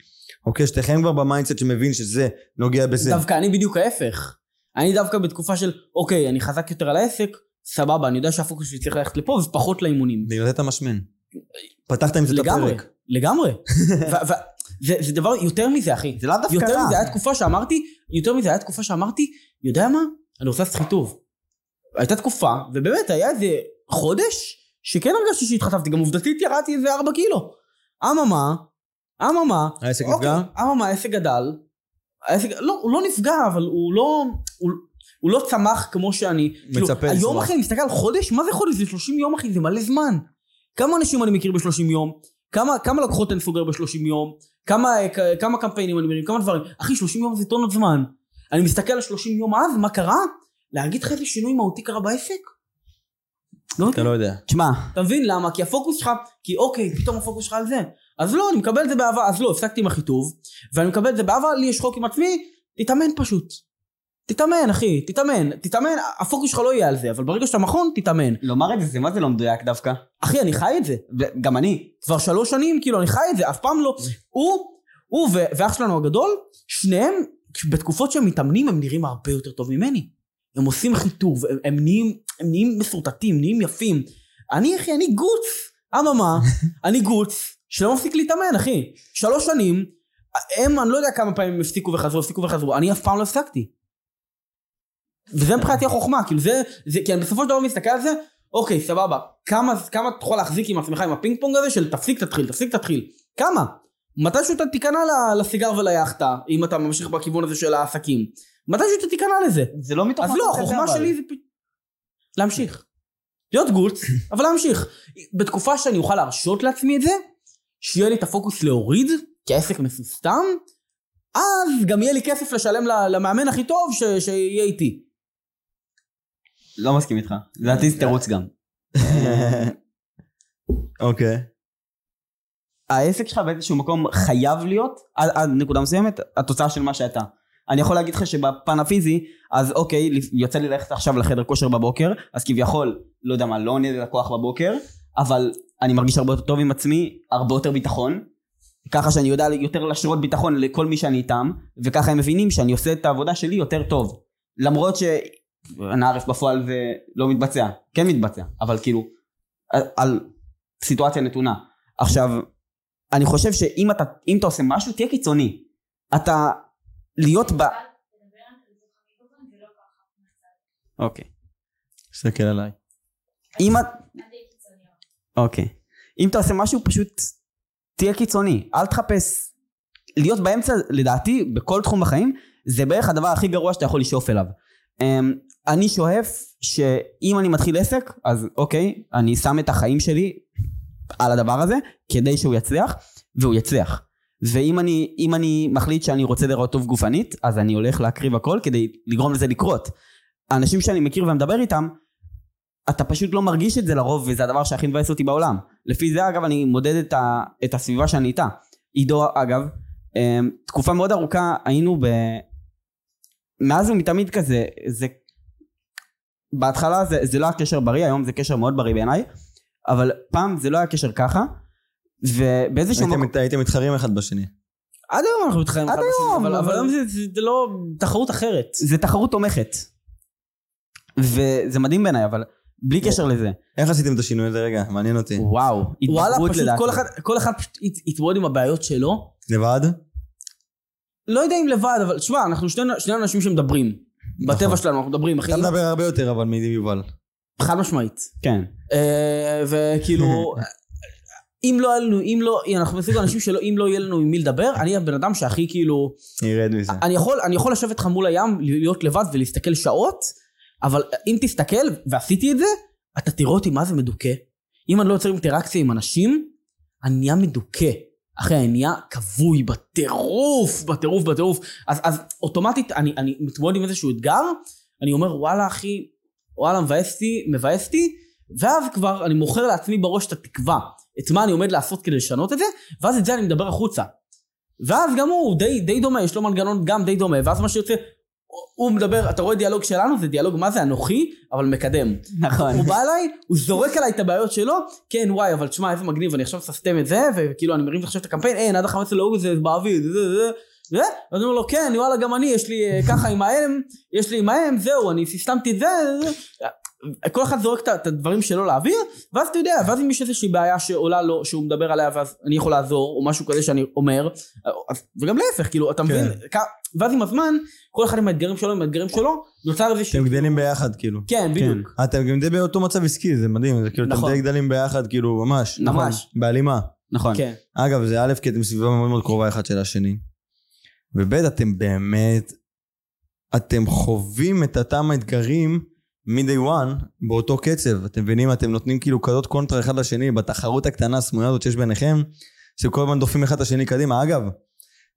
אוקיי, שתיכם כבר ב mindset שמבין שזה נוגע בזה. דווקא אני בדיוק ההפך. אני דווקא בתקופה של, אוקיי, אני חזק יותר על העסק, סבבה, אני יודע שהפוקוס שלי צריך ללכת לפה ופחות לאימונים. בגלל זה אתה משמן. פתחת עם זה את לגמרי, הפרק. לגמרי. ו- זה זה דבר, יותר מזה, אחי. זה לאו דווקא יותר רע. מזה, היה תקופה שאמרתי, יותר מזה, היה תקופה שאמרתי, יודע מה? אני רוצה לעשות חיטוב. הייתה תקופה, ובאמת, היה איזה חודש, שכן הרגשתי שהתחטפתי, גם עובדתית ירדתי איזה 4 קילו. אממה, אממה, העסק אוקיי, נפגע? אממה, העסק גדל. העסק, לא, הוא לא נפגע, אבל הוא לא, הוא, הוא לא צמח כמו שאני. כאילו, מצפה היום לצמוח. אחי, אני מסתכל על חודש, מה זה חודש? זה 30 יום אחי, זה מלא זמן. כמה אנשים אני מכיר ב-30 יום? כמה, כמה לקוחות אני סוגר ב-30 יום? כמה, כמה קמפיינים אני מרים? כמה דברים? אחי, 30 יום זה טונות זמן. אני מסתכל על 30 יום אז, מה קרה? להגיד לך איזה שינוי מהותי קרה בעסק? לא יודע. אתה לא יודע. תשמע, אתה מבין למה? כי הפוקוס שלך, כי אוקיי, פתאום הפוקוס שלך על זה. אז לא, אני מקבל את זה באהבה, אז לא, הפסקתי עם החיטוב, ואני מקבל את זה באהבה, לי יש חוק עם עצמי, תתאמן פשוט. תתאמן, אחי, תתאמן, תתאמן, הפוקוס שלך לא יהיה על זה, אבל ברגע שאתה מכון, תתאמן. לומר את זה, זה מה זה לא מדויק דווקא? אחי, אני חי את זה. גם אני. כבר שלוש שנים, כאילו, אני חי את זה, אף פעם לא... הוא, הוא ואח שלנו הגדול, שניהם, בתקופות שהם מתאמנים, הם נראים הרבה יותר טוב ממני. הם עושים חיטוב, הם, הם נהיים, הם נהיים מסורטטים, נהיים יפים. אני, אחי, אני גוץ. אממה, אני גוץ, שלא מפסיק להתאמן, אחי. שלוש שנים, הם, אני לא יודע כמה פעמים הפסיקו וחזרו, הפסיקו וחזרו, אני אף פעם לא הפסקתי. וזה מבחינתי החוכמה, כאילו זה, זה, כי אני בסופו של דבר מסתכל על זה, אוקיי, סבבה, כמה, כמה אתה יכול להחזיק עם עצמך עם הפינג פונג הזה של תפסיק תתחיל, תפסיק תתחיל, כמה? מתישהו אתה תיכנע לסיגר וליאכטה, אם אתה ממשיך בכיוון הזה של העסקים, מתישהו אתה תיכנע לזה. זה לא מתוך... אז לא, החוכמה. שלי זה פ... להמשיך. להיות גוץ, אבל להמשיך. בתקופה שאני אוכל להרשות לעצמי את זה, שיהיה לי את הפוקוס להוריד, כי העסק מסוסתם, אז גם יהיה לי כסף לשלם למאמן הכי טוב ש- שיהיה איתי. לא מסכים איתך. לדעתי זה תירוץ גם. אוקיי. העסק שלך באיזשהו מקום חייב להיות, עד, עד נקודה מסוימת, התוצאה של מה שאתה. אני יכול להגיד לך שבפן הפיזי, אז אוקיי, יוצא לי ללכת עכשיו לחדר כושר בבוקר, אז כביכול, לא יודע מה, לא עונה ללקוח בבוקר, אבל אני מרגיש הרבה יותר טוב עם עצמי, הרבה יותר ביטחון, ככה שאני יודע יותר לשרות ביטחון לכל מי שאני איתם, וככה הם מבינים שאני עושה את העבודה שלי יותר טוב. למרות שנערף בפועל זה לא מתבצע, כן מתבצע, אבל כאילו, על, על סיטואציה נתונה. עכשיו, אני חושב שאם אתה, אם אתה עושה משהו, תהיה קיצוני. אתה להיות ב... אוקיי. תסתכל עליי. אם את... אוקיי. אם אתה עושה משהו, פשוט תהיה קיצוני. אל תחפש... להיות באמצע, לדעתי, בכל תחום בחיים, זה בערך הדבר הכי גרוע שאתה יכול לשאוף אליו. אני שואף שאם אני מתחיל עסק, אז אוקיי, אני שם את החיים שלי על הדבר הזה, כדי שהוא יצליח, והוא יצליח. ואם אני, אני מחליט שאני רוצה לראות טוב גופנית, אז אני הולך להקריב הכל כדי לגרום לזה לקרות. האנשים שאני מכיר ומדבר איתם, אתה פשוט לא מרגיש את זה לרוב, וזה הדבר שהכי מבאס אותי בעולם. לפי זה אגב אני מודד את, ה, את הסביבה שאני איתה. עידו אגב, אמ, תקופה מאוד ארוכה היינו ב... מאז ומתמיד כזה, זה... בהתחלה זה, זה לא היה קשר בריא, היום זה קשר מאוד בריא בעיניי, אבל פעם זה לא היה קשר ככה, ובאיזשהו הייתם, מקום... הייתם מתחרים אחד בשני. עד היום אנחנו מתחרים אחד בשני, אבל- אבל- אבל היום זה- זה לא תחרות אחרת. זה תחרות תומכת. וזה מדהים בעיניי, אבל בלי קשר לזה. איך עשיתם את השינוי הזה? רגע, מעניין אותי. וואו, פשוט לדעתי. כל אחד- כל אחד פשוט הת- התמודד עם הבעיות שלו. לבד? לא יודע אם לבד, אבל תשמע, אנחנו שני שני אנשים שמדברים. בטבע נכון. שלנו, אנחנו מדברים, אחי. אתה מדבר הרבה יותר אבל מיובל. חד משמעית. כן. אה, וכאילו, אם לא היה לנו, אם לא, אנחנו מסוג האנשים שלא, אם לא יהיה לנו עם מי לדבר, אני הבן אדם שהכי כאילו, ירד מזה. אני יכול, אני יכול לשבת לך מול הים, להיות לבד ולהסתכל שעות, אבל אם תסתכל, ועשיתי את זה, אתה תראה אותי מה זה מדוכא. אם אני לא יוצר אינטראקציה עם אנשים, אני נהיה מדוכא. אחי, נהיה כבוי בטירוף, בטירוף, בטירוף. אז, אז אוטומטית אני, אני מתמודד עם איזשהו אתגר, אני אומר, וואלה אחי, וואלה, מבאס אותי, מבאס אותי, ואז כבר אני מוכר לעצמי בראש את התקווה, את מה אני עומד לעשות כדי לשנות את זה, ואז את זה אני מדבר החוצה. ואז גם הוא די, די דומה, יש לו מנגנון גם די דומה, ואז מה שיוצא, הוא מדבר, אתה רואה דיאלוג שלנו, זה דיאלוג מה זה אנוכי, אבל מקדם. נכון. הוא בא אליי, הוא זורק עליי את הבעיות שלו, כן וואי, אבל תשמע איזה מגניב, אני עכשיו מססטם את זה, וכאילו אני מרים עכשיו את הקמפיין, אין, עד ה-15 לאוגוסט זה באוויר, זה זה זה, ואז אני אומר לו, כן, וואלה, גם אני, יש לי אה, ככה עם האם, יש לי עם האם, זהו, אני סיסטמתי את זה. כל אחד זורק את- הדברים שלו לאוויר, ואז אתה יודע, ואז אם יש איזושהי בעיה שעולה לו, שהוא מדבר עליה, ואז אני יכול לעזור, או משהו כזה שאני אומר, אז- וגם להפך, כאילו, אתה מבין, כ- ואז עם הזמן, כל אחד עם האתגרים שלו, עם האתגרים שלו, נוצר איזושהי... אתם גדלים ביחד כאילו. כן, בדיוק. אתם גם די באותו מצב עסקי, זה מדהים, זה כאילו אתם נכון. די גדלים ביחד, כאילו ממש. נכון. ממש. בהלימה. נכון. כן. אגב, זה א', כי אתם סביבה מאוד מאוד קרובה אחד של השני. וב', אתם באמת, אתם חווים את אותם האתגרים מ-day one באותו קצב. אתם מבינים, אתם נותנים כאילו כזאת קונטרה אחד לשני בתחרות הקטנה הסמויה הזאת שיש ביניכם, שאתם כל הזמן דוחפים אחד את השני קדימה. אגב,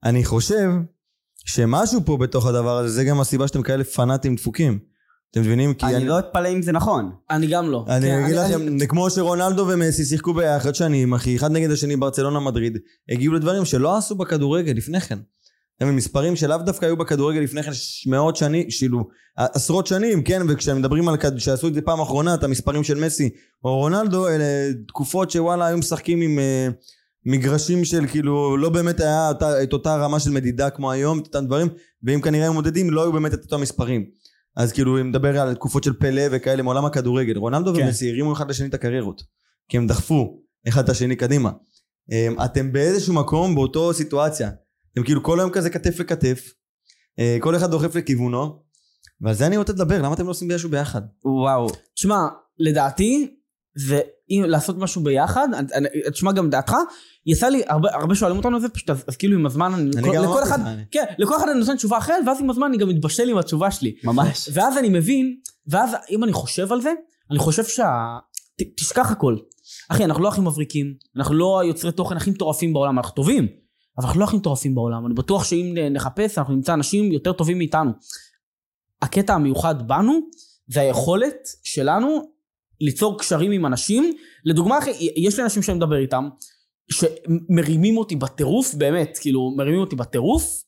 אני חושב שמשהו פה בתוך הדבר הזה, זה גם הסיבה שאתם כאלה פנאטים דפוקים. אתם מבינים? כי אני לא אתפלא אם זה נכון. אני גם לא. אני כן, אגיד לכם, זה כמו שרונלדו ומסי שיחקו ביחד שנים, אחי, אחד נגד השני, ברצלונה מדריד, הגיעו לדברים שלא עשו בכדורגל לפני כן. הם מספרים שלאו דווקא היו בכדורגל לפני כן מאות שנים, כאילו, עשרות שנים, כן, וכשהם מדברים על כד... שעשו את זה פעם אחרונה, את המספרים של מסי או רונלדו, אלה תקופות שוואלה היו משחקים עם אה, מגרשים של כאילו, לא באמת היה אותה, את אותה רמה של מדידה כמו היום, את אותם דברים, ואם כנראה היו מודדים, לא היו באמת את אותם מספרים. אז כאילו, אם מדבר על תקופות של פלא וכאלה מעולם הכדורגל, רונלדו כן. ומסי הרימו אחד לשני את הקריירות, כי הם דחפו אחד את השני קדימה. אמ, אתם באיזשהו מקום באותו סיטואציה. אתם כאילו כל היום כזה כתף לכתף, אה, כל אחד דוחף לכיוונו, ועל זה אני רוצה לדבר, למה אתם לא עושים משהו ביחד? וואו. תשמע, לדעתי, זה אם לעשות משהו ביחד, תשמע גם דעתך, יצא לי, הרבה, הרבה שואלים אותנו על זה, פשוט אז, אז כאילו עם הזמן, אני, אני כל, גם לכל אחד, אני- כן, לכל אחד אני נותן תשובה אחרת, ואז עם הזמן אני גם מתבשל עם התשובה שלי. ממש. ואז אני מבין, ואז אם אני חושב על זה, אני חושב שה... ת, תשכח הכל. אחי, אנחנו לא הכי מבריקים, אנחנו לא היוצרי תוכן הכי מטורפים בעולם, אנחנו טובים, אבל אנחנו לא הכי מטורפים בעולם. אני בטוח שאם נחפש, אנחנו נמצא אנשים יותר טובים מאיתנו. הקטע המיוחד בנו, זה היכולת שלנו ליצור קשרים עם אנשים. לדוגמה, יש לי אנשים שאני מדבר איתם, שמרימים אותי בטירוף, באמת, כאילו, מרימים אותי בטירוף,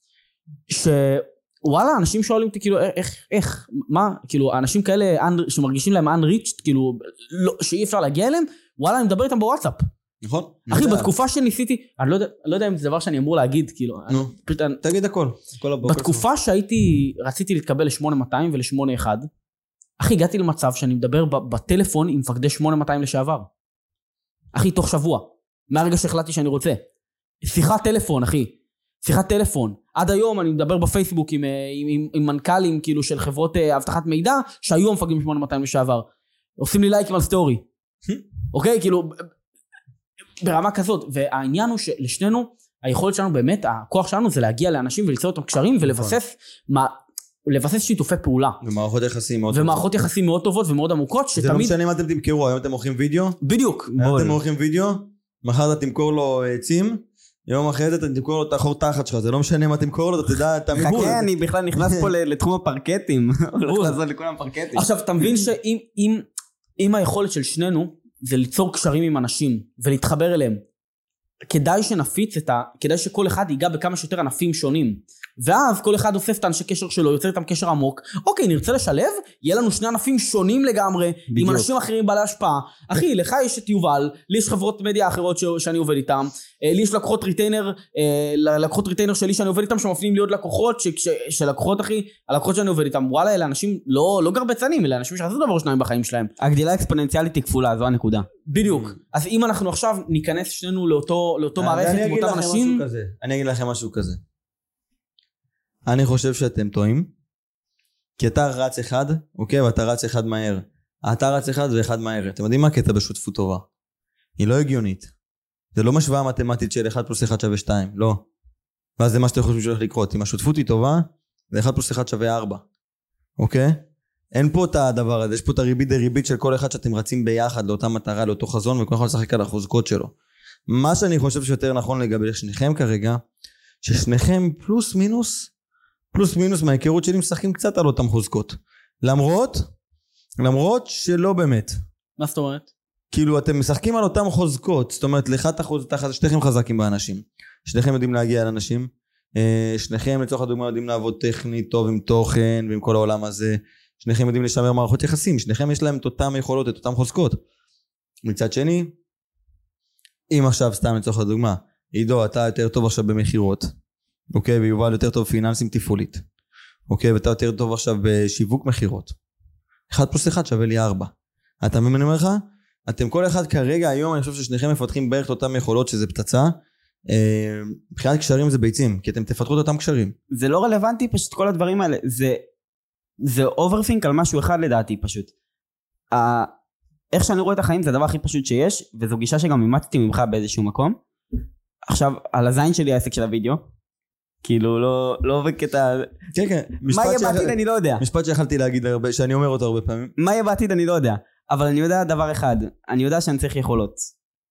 וואלה, אנשים שואלים אותי כאילו, איך, איך, מה, כאילו, אנשים כאלה שמרגישים להם unreached, כאילו, לא, שאי אפשר להגיע אליהם, וואלה, אני מדבר איתם בוואטסאפ. נכון? אחי, אני. בתקופה שניסיתי, אני לא יודע, אני לא יודע אם זה דבר שאני אמור להגיד, כאילו, אני, נו, פשוט, אני, תגיד הכל. כל הבוקר. בתקופה שהייתי, רציתי להתקבל ל-8200 ול-81, אחי, הגעתי למצב שאני מדבר בטלפון עם מפקדי 8200 לשעבר. אחי, תוך שבוע. מהרגע שהחלטתי שאני רוצה. שיחת טלפון, אחי. שיחת טלפון. עד היום אני מדבר בפייסבוק עם, אה, עם, עם, עם מנכ"לים, כאילו, של חברות אה, אבטחת מידע, שהיו המפקדים 8200 לשעבר. עושים לי לייקים על סטורי. אוקיי? כאילו, ברמה כזאת. והעניין הוא שלשנינו, היכולת שלנו באמת, הכוח שלנו זה להגיע לאנשים וליצור איתם קשרים ולבסס מה, לבסס שיתופי פעולה. ומערכות יחסים מאוד ומערכות יחסים מאוד טובות ומאוד עמוקות, זה לא שתמיד... משנה מה אתם תמכרו, היום אתם מוכרים וידאו, בדיוק. היום אתם מוכרים וידאו, מחר אתה תמכור לו אה, עצים, יום אחרי זה אתה תמכור לו את החור תחת שלך, זה לא משנה מה תמכור לו, אתה תדע את המיגור. חכה, אני בכלל נכנס פה ל- לתחום הפרקטים. הולך לעשות לכולם פרקטים. עכשיו, אתה מבין שאם אם, אם היכולת של שנינו זה ליצור קשרים עם אנשים ולהתחבר אליהם, כדאי שנפיץ את ה... כדאי שכל אחד ייגע בכמה שיותר ענפים שונים. ואז כל אחד אוסף את האנשי קשר שלו, יוצר איתם קשר עמוק. אוקיי, נרצה לשלב, יהיה לנו שני ענפים שונים לגמרי, עם בדיוק. אנשים אחרים בעלי השפעה. אחי, לך יש את יובל, לי יש חברות מדיה אחרות ש... שאני עובד איתם, אה, לי יש לקוחות retainer, אה, לקוחות retainer שלי שאני עובד איתם שמפנים לי עוד לקוחות, ש... ש... שלקוחות אחי, הלקוחות שאני עובד איתם, וואלה, אלה אנשים לא, לא גרבצנים, אלה אנשים שעשו דבר או שניים בחיים שלהם. הגדילה האקספוננציאלית היא כפולה, זו הנקודה. בדיוק. אז אם אנחנו עכשיו ניכנס שנינו לאותו, לאותו מערכת אני עם אגיד אותם לכם אנשים, משהו כזה. אני אגיד לכם משהו כזה. אני חושב שאתם טועים, כי אתה רץ אחד, אוקיי, ואתה רץ אחד מהר. אתה רץ אחד ואחד מהר. אתם יודעים מה הקטע בשותפות טובה? היא לא הגיונית. זה לא משוואה מתמטית של 1 פלוס 1 שווה 2, לא. ואז זה מה שאתם חושבים שהולך לקרות. אם השותפות היא טובה, זה 1 פלוס 1 שווה 4, אוקיי? אין פה את הדבר הזה, יש פה את הריבית דריבית של כל אחד שאתם רצים ביחד לאותה מטרה, לאותו חזון, וכל אחד לשחק על החוזקות שלו. מה שאני חושב שיותר נכון לגבי שניכם כרגע, ששניכם פלוס מינוס, פלוס מינוס מההיכרות שלי משחקים קצת על אותם חוזקות. למרות, למרות שלא באמת. מה זאת אומרת? כאילו אתם משחקים על אותם חוזקות, זאת אומרת לך אתה חוז... אתה, שניכם חזקים באנשים. שניכם יודעים להגיע לאנשים. אה, שניכם לצורך הדוגמה יודעים לעבוד טכנית טוב עם תוכן ועם כל העולם הזה. שניכם יודעים לשמר מערכות יחסים. שניכם יש להם את אותם יכולות, את אותם חוזקות. מצד שני, אם עכשיו סתם לצורך הדוגמה, עידו אתה יותר טוב עכשיו במכירות, אוקיי, ויובל יותר טוב פיננסים תפעולית, אוקיי, ואתה יותר טוב עכשיו בשיווק מכירות. 1 פלוס 1 שווה לי 4. אתה מבין מה אני אומר לך? אתם כל אחד כרגע היום אני חושב ששניכם מפתחים בערך את אותם יכולות שזה פצצה. אה, מבחינת קשרים זה ביצים, כי אתם תפתחו את אותם קשרים. זה לא רלוונטי פשוט כל הדברים האלה. זה, זה overthink על משהו אחד לדעתי פשוט. ה, איך שאני רואה את החיים זה הדבר הכי פשוט שיש, וזו גישה שגם אימצתי ממך באיזשהו מקום. עכשיו, על הזין שלי העסק של הוידאו. כאילו, לא, לא בקטע... כן כן. מה יהיה שיכול- בעתיד אני לא יודע. משפט שיכלתי להגיד הרבה, שאני אומר אותו הרבה פעמים. מה יהיה בעתיד אני לא יודע. אבל אני יודע דבר אחד, אני יודע שאני צריך יכולות.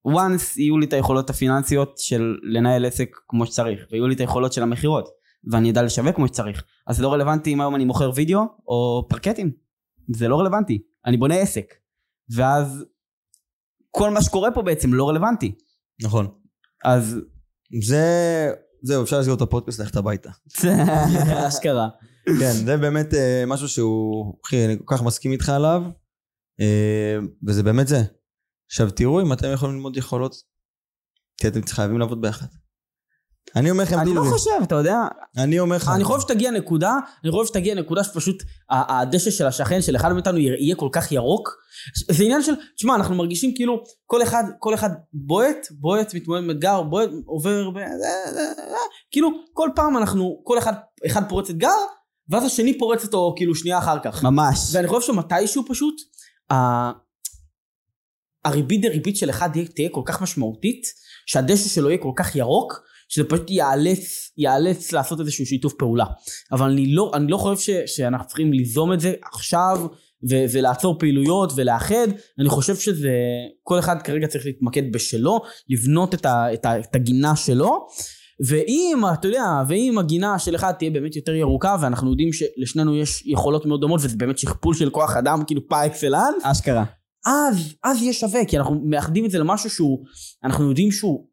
once יהיו לי את היכולות הפיננסיות של לנהל עסק כמו שצריך, ויהיו לי את היכולות של המכירות, ואני אדע לשווק כמו שצריך. אז זה לא רלוונטי אם היום אני מוכר וידאו או פרקטים. זה לא רלוונטי. אני בונה עסק. ואז כל מה שקורה פה בעצם לא רלוונטי. נכון. אז זה... זהו, אפשר לסגור את הפודקאסט, ללכת הביתה. אשכרה. כן, זה באמת אה, משהו שהוא, אחי, אני כל כך מסכים איתך עליו, אה, וזה באמת זה. עכשיו תראו אם אתם יכולים ללמוד יכולות, כי אתם חייבים לעבוד ביחד. אני אומר לכם, אני לא חושב, אתה יודע, אני אומר לך, אני חושב שתגיע נקודה, אני חושב שתגיע נקודה שפשוט הדשא של השכן של אחד מאיתנו יהיה כל כך ירוק. זה עניין של, תשמע, אנחנו מרגישים כאילו כל אחד, כל אחד בועט, בועט, מתמודד עם אתגר, בועט, עובר, ב... כאילו כל פעם אנחנו, כל אחד, אחד פורץ אתגר, ואז השני פורץ אותו כאילו שנייה אחר כך. ממש. ואני חושב שמתישהו פשוט, הריבית דריבית של אחד תהיה כל כך משמעותית, שהדשא שלו יהיה כל כך ירוק, שזה פשוט יאלץ, יאלץ לעשות איזשהו שיתוף פעולה. אבל אני לא, אני לא חושב ש, שאנחנו צריכים ליזום את זה עכשיו, ו, ולעצור פעילויות ולאחד. אני חושב שזה, כל אחד כרגע צריך להתמקד בשלו, לבנות את, ה, את, ה, את הגינה שלו. ואם, אתה יודע, ואם הגינה של אחד תהיה באמת יותר ירוקה, ואנחנו יודעים שלשנינו יש יכולות מאוד דומות, וזה באמת שכפול של כוח אדם, כאילו פר אקסלנס, אשכרה. אז, אז יהיה שווה, כי אנחנו מאחדים את זה למשהו שהוא, אנחנו יודעים שהוא,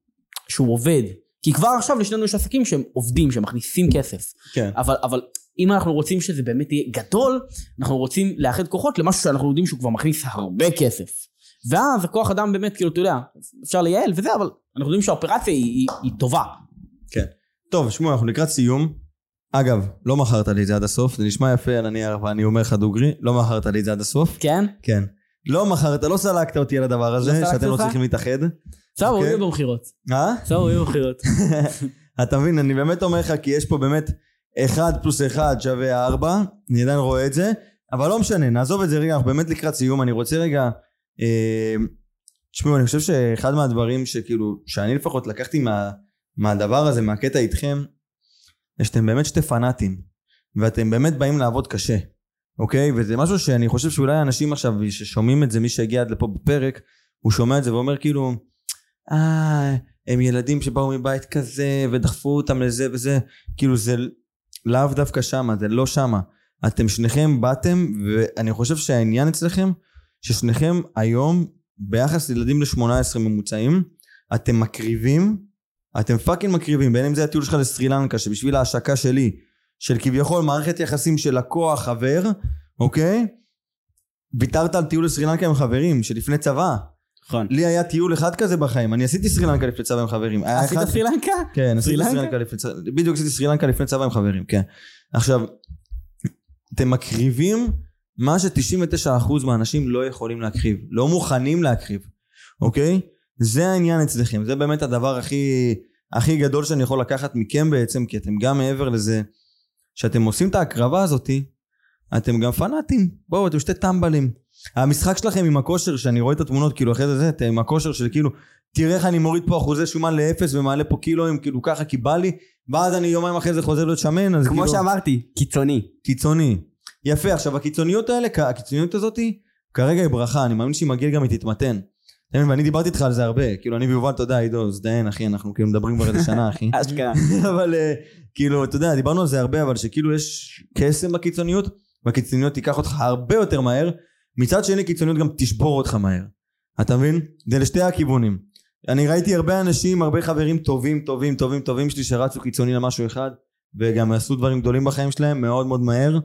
שהוא עובד. כי כבר עכשיו לשנינו יש עסקים שהם עובדים, שהם מכניסים כסף. כן. אבל, אבל אם אנחנו רוצים שזה באמת יהיה גדול, אנחנו רוצים לאחד כוחות למשהו שאנחנו יודעים שהוא כבר מכניס הרבה כסף. ואז הכוח אדם באמת, כאילו, אתה יודע, אפשר לייעל וזה, אבל אנחנו יודעים שהאופרציה היא, היא, היא טובה. כן. טוב, שמעו, אנחנו לקראת סיום. אגב, לא מכרת לי את זה עד הסוף, זה נשמע יפה על הנייר, אבל אני אומר לך דוגרי, לא מכרת לי את זה עד הסוף. כן? כן. לא מכרת, לא סלקת אותי על הדבר הזה, סלקתי שאתם לא? צריכים להתאחד. אוקיי. יהיה במכירות. אה? הוא יהיה במכירות. אתה מבין, אני באמת אומר לך, כי יש פה באמת 1 פלוס 1 שווה 4, אני עדיין רואה את זה, אבל לא משנה, נעזוב את זה רגע, אנחנו באמת לקראת סיום, אני רוצה רגע... אה, תשמעו, אני חושב שאחד מהדברים שכאילו, שאני לפחות לקחתי מה, מהדבר הזה, מהקטע איתכם, זה שאתם באמת שתי פנאטים, ואתם באמת באים לעבוד קשה, אוקיי? וזה משהו שאני חושב שאולי אנשים עכשיו ששומעים את זה, מי שהגיע עד לפה בפרק, הוא שומע את זה ואומר כאילו, אה, הם ילדים שבאו מבית כזה, ודחפו אותם לזה וזה, כאילו זה לאו דווקא שמה, זה לא שמה. אתם שניכם באתם, ואני חושב שהעניין אצלכם, ששניכם היום, ביחס לילדים ל-18 ממוצעים, אתם מקריבים, אתם fucking מקריבים, בין אם זה הטיול שלך לסרי לנקה, שבשביל ההשקה שלי, של כביכול מערכת יחסים של לקוח, חבר, אוקיי? ויתרת על טיול לסרי לנקה עם חברים, שלפני צבא. נכון. לי היה טיול אחד כזה בחיים, אני עשיתי סרי לנקה לפני צבא עם חברים. עשית אחד- סרי לנקה? כן, עשיתי סרי לנקה? לנקה לפני צבא, בדיוק עשיתי סרי לנקה לפני צבא עם חברים, כן. עכשיו, אתם מקריבים מה ש-99% מהאנשים לא יכולים להקריב, לא מוכנים להקריב, אוקיי? זה העניין אצלכם, זה באמת הדבר הכי, הכי גדול שאני יכול לקחת מכם בעצם, כי אתם גם מעבר לזה, שאתם עושים את ההקרבה הזאתי, אתם גם פנאטים, בואו, אתם שתי טמבלים. המשחק שלכם עם הכושר, שאני רואה את התמונות, כאילו אחרי זה זה, עם הכושר של כאילו, תראה איך אני מוריד פה אחוזי שומן לאפס ומעלה פה קילואים, כאילו ככה, כי בא לי, ואז אני יומיים אחרי זה חוזר להיות שמן, אז כמו כאילו... שאמרתי, קיצוני. קיצוני. יפה, עכשיו הקיצוניות האלה, הקיצוניות הזאתי, כרגע היא ברכה, אני מאמין שעם הגיל גם היא תתמתן. ואני דיברתי איתך על זה הרבה, כאילו אני ויובל, אתה יודע, עידו, הזדיין אחי, אנחנו כאילו מדברים כבר איזה שנה אחי. אשכרה. אבל אה, כאילו, אתה יודע, דיברנו על זה הרבה, אבל שכאילו יש קסם בקיצוניות, והקיצוניות תיקח אותך הרבה יותר מהר, מצד שני קיצוניות גם תשבור אותך מהר. אתה מבין? זה לשתי הכיוונים. אני ראיתי הרבה אנשים, הרבה חברים טובים, טובים, טובים, טובים שלי שרצו קיצוני למשהו אחד, וגם עשו דברים גדולים בחיים שלהם מאוד מאוד מהר,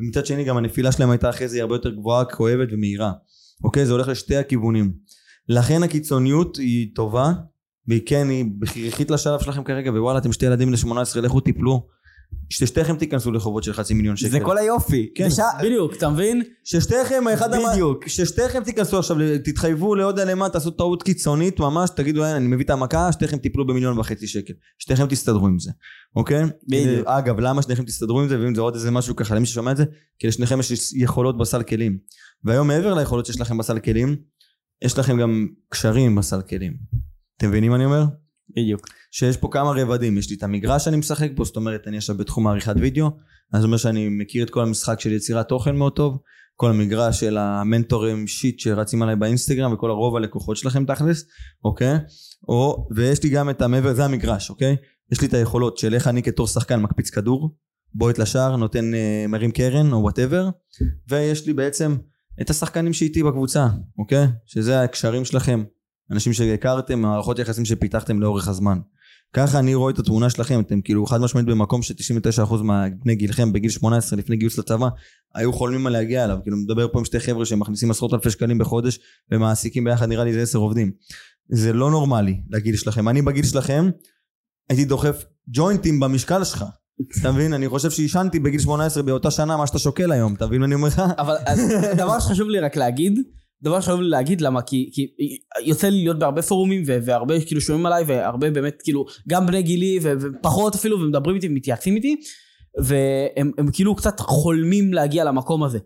ומצד שני גם הנפילה שלהם הייתה אחרי זה הרבה יותר גבוהה, כואבת ומהירה. אוקיי? זה הולך לשתי הכיוונים. לכן הקיצוניות היא טובה, והיא כן, היא הכרחית לשלב שלכם כרגע, ווואלה, אתם שתי ילדים ל-18, לכו תיפלו. ששתיכם תיכנסו לחובות של חצי מיליון שקל. זה כל היופי. כן. ושע- בדיוק, אתה מבין? ששתיכם, אחד המ... בדיוק. ששתיכם תיכנסו עכשיו, תתחייבו לעוד אלמה, תעשו טעות קיצונית ממש, תגידו, "אין, אני מביא את המכה, שתיכם תיפלו במיליון וחצי שקל. שתיכם תסתדרו עם זה, אוקיי? בדיוק. אגב, למה שניכם תסתדרו עם זה, ואם זה עוד איזה משהו ככה, למי ששומע את זה, כי לשניכם יש יכולות בסל כלים. והיום מעבר ליכולות שיש לכם בסל כלים, יש לכם גם קשרים בסל כלים. אתם מבינים מה אני אומר? בדיוק. שיש פה כמה רבדים, יש לי את המגרש שאני משחק בו, זאת אומרת אני עכשיו בתחום העריכת וידאו, אז זה אומר שאני מכיר את כל המשחק של יצירת תוכן מאוד טוב, כל המגרש של המנטורים שיט שרצים עליי באינסטגרם וכל הרוב הלקוחות שלכם תכלס, אוקיי? או, ויש לי גם את המעבר, זה המגרש, אוקיי? יש לי את היכולות של איך אני כתור שחקן מקפיץ כדור, בועט לשער, נותן אה, מרים קרן או whatever, ויש לי בעצם את השחקנים שאיתי בקבוצה, אוקיי? שזה הקשרים שלכם, אנשים שהכרתם, מערכות יחסים שפיתחתם לאורך הזמן. ככה אני רואה את התמונה שלכם, אתם כאילו חד משמעית במקום ש-99% מהבני גילכם בגיל 18 לפני גיוס לצבא היו חולמים על להגיע אליו, כאילו מדבר פה עם שתי חבר'ה שמכניסים עשרות אלפי שקלים בחודש ומעסיקים ביחד נראה לי זה עשר עובדים. זה לא נורמלי לגיל שלכם, אני בגיל שלכם הייתי דוחף ג'וינטים במשקל שלך. אתה מבין? אני חושב שעישנתי בגיל 18 באותה שנה מה שאתה שוקל היום, אתה מבין מה אני אומר לך? אבל דבר שחשוב לי רק להגיד, דבר שחשוב לי להגיד למה כי, כי יוצא לי להיות בהרבה פורומים ו- והרבה כאילו שומעים עליי והרבה באמת כאילו גם בני גילי ו- ופחות אפילו ומדברים איתי ומתייעצים איתי והם הם כאילו קצת חולמים להגיע למקום הזה.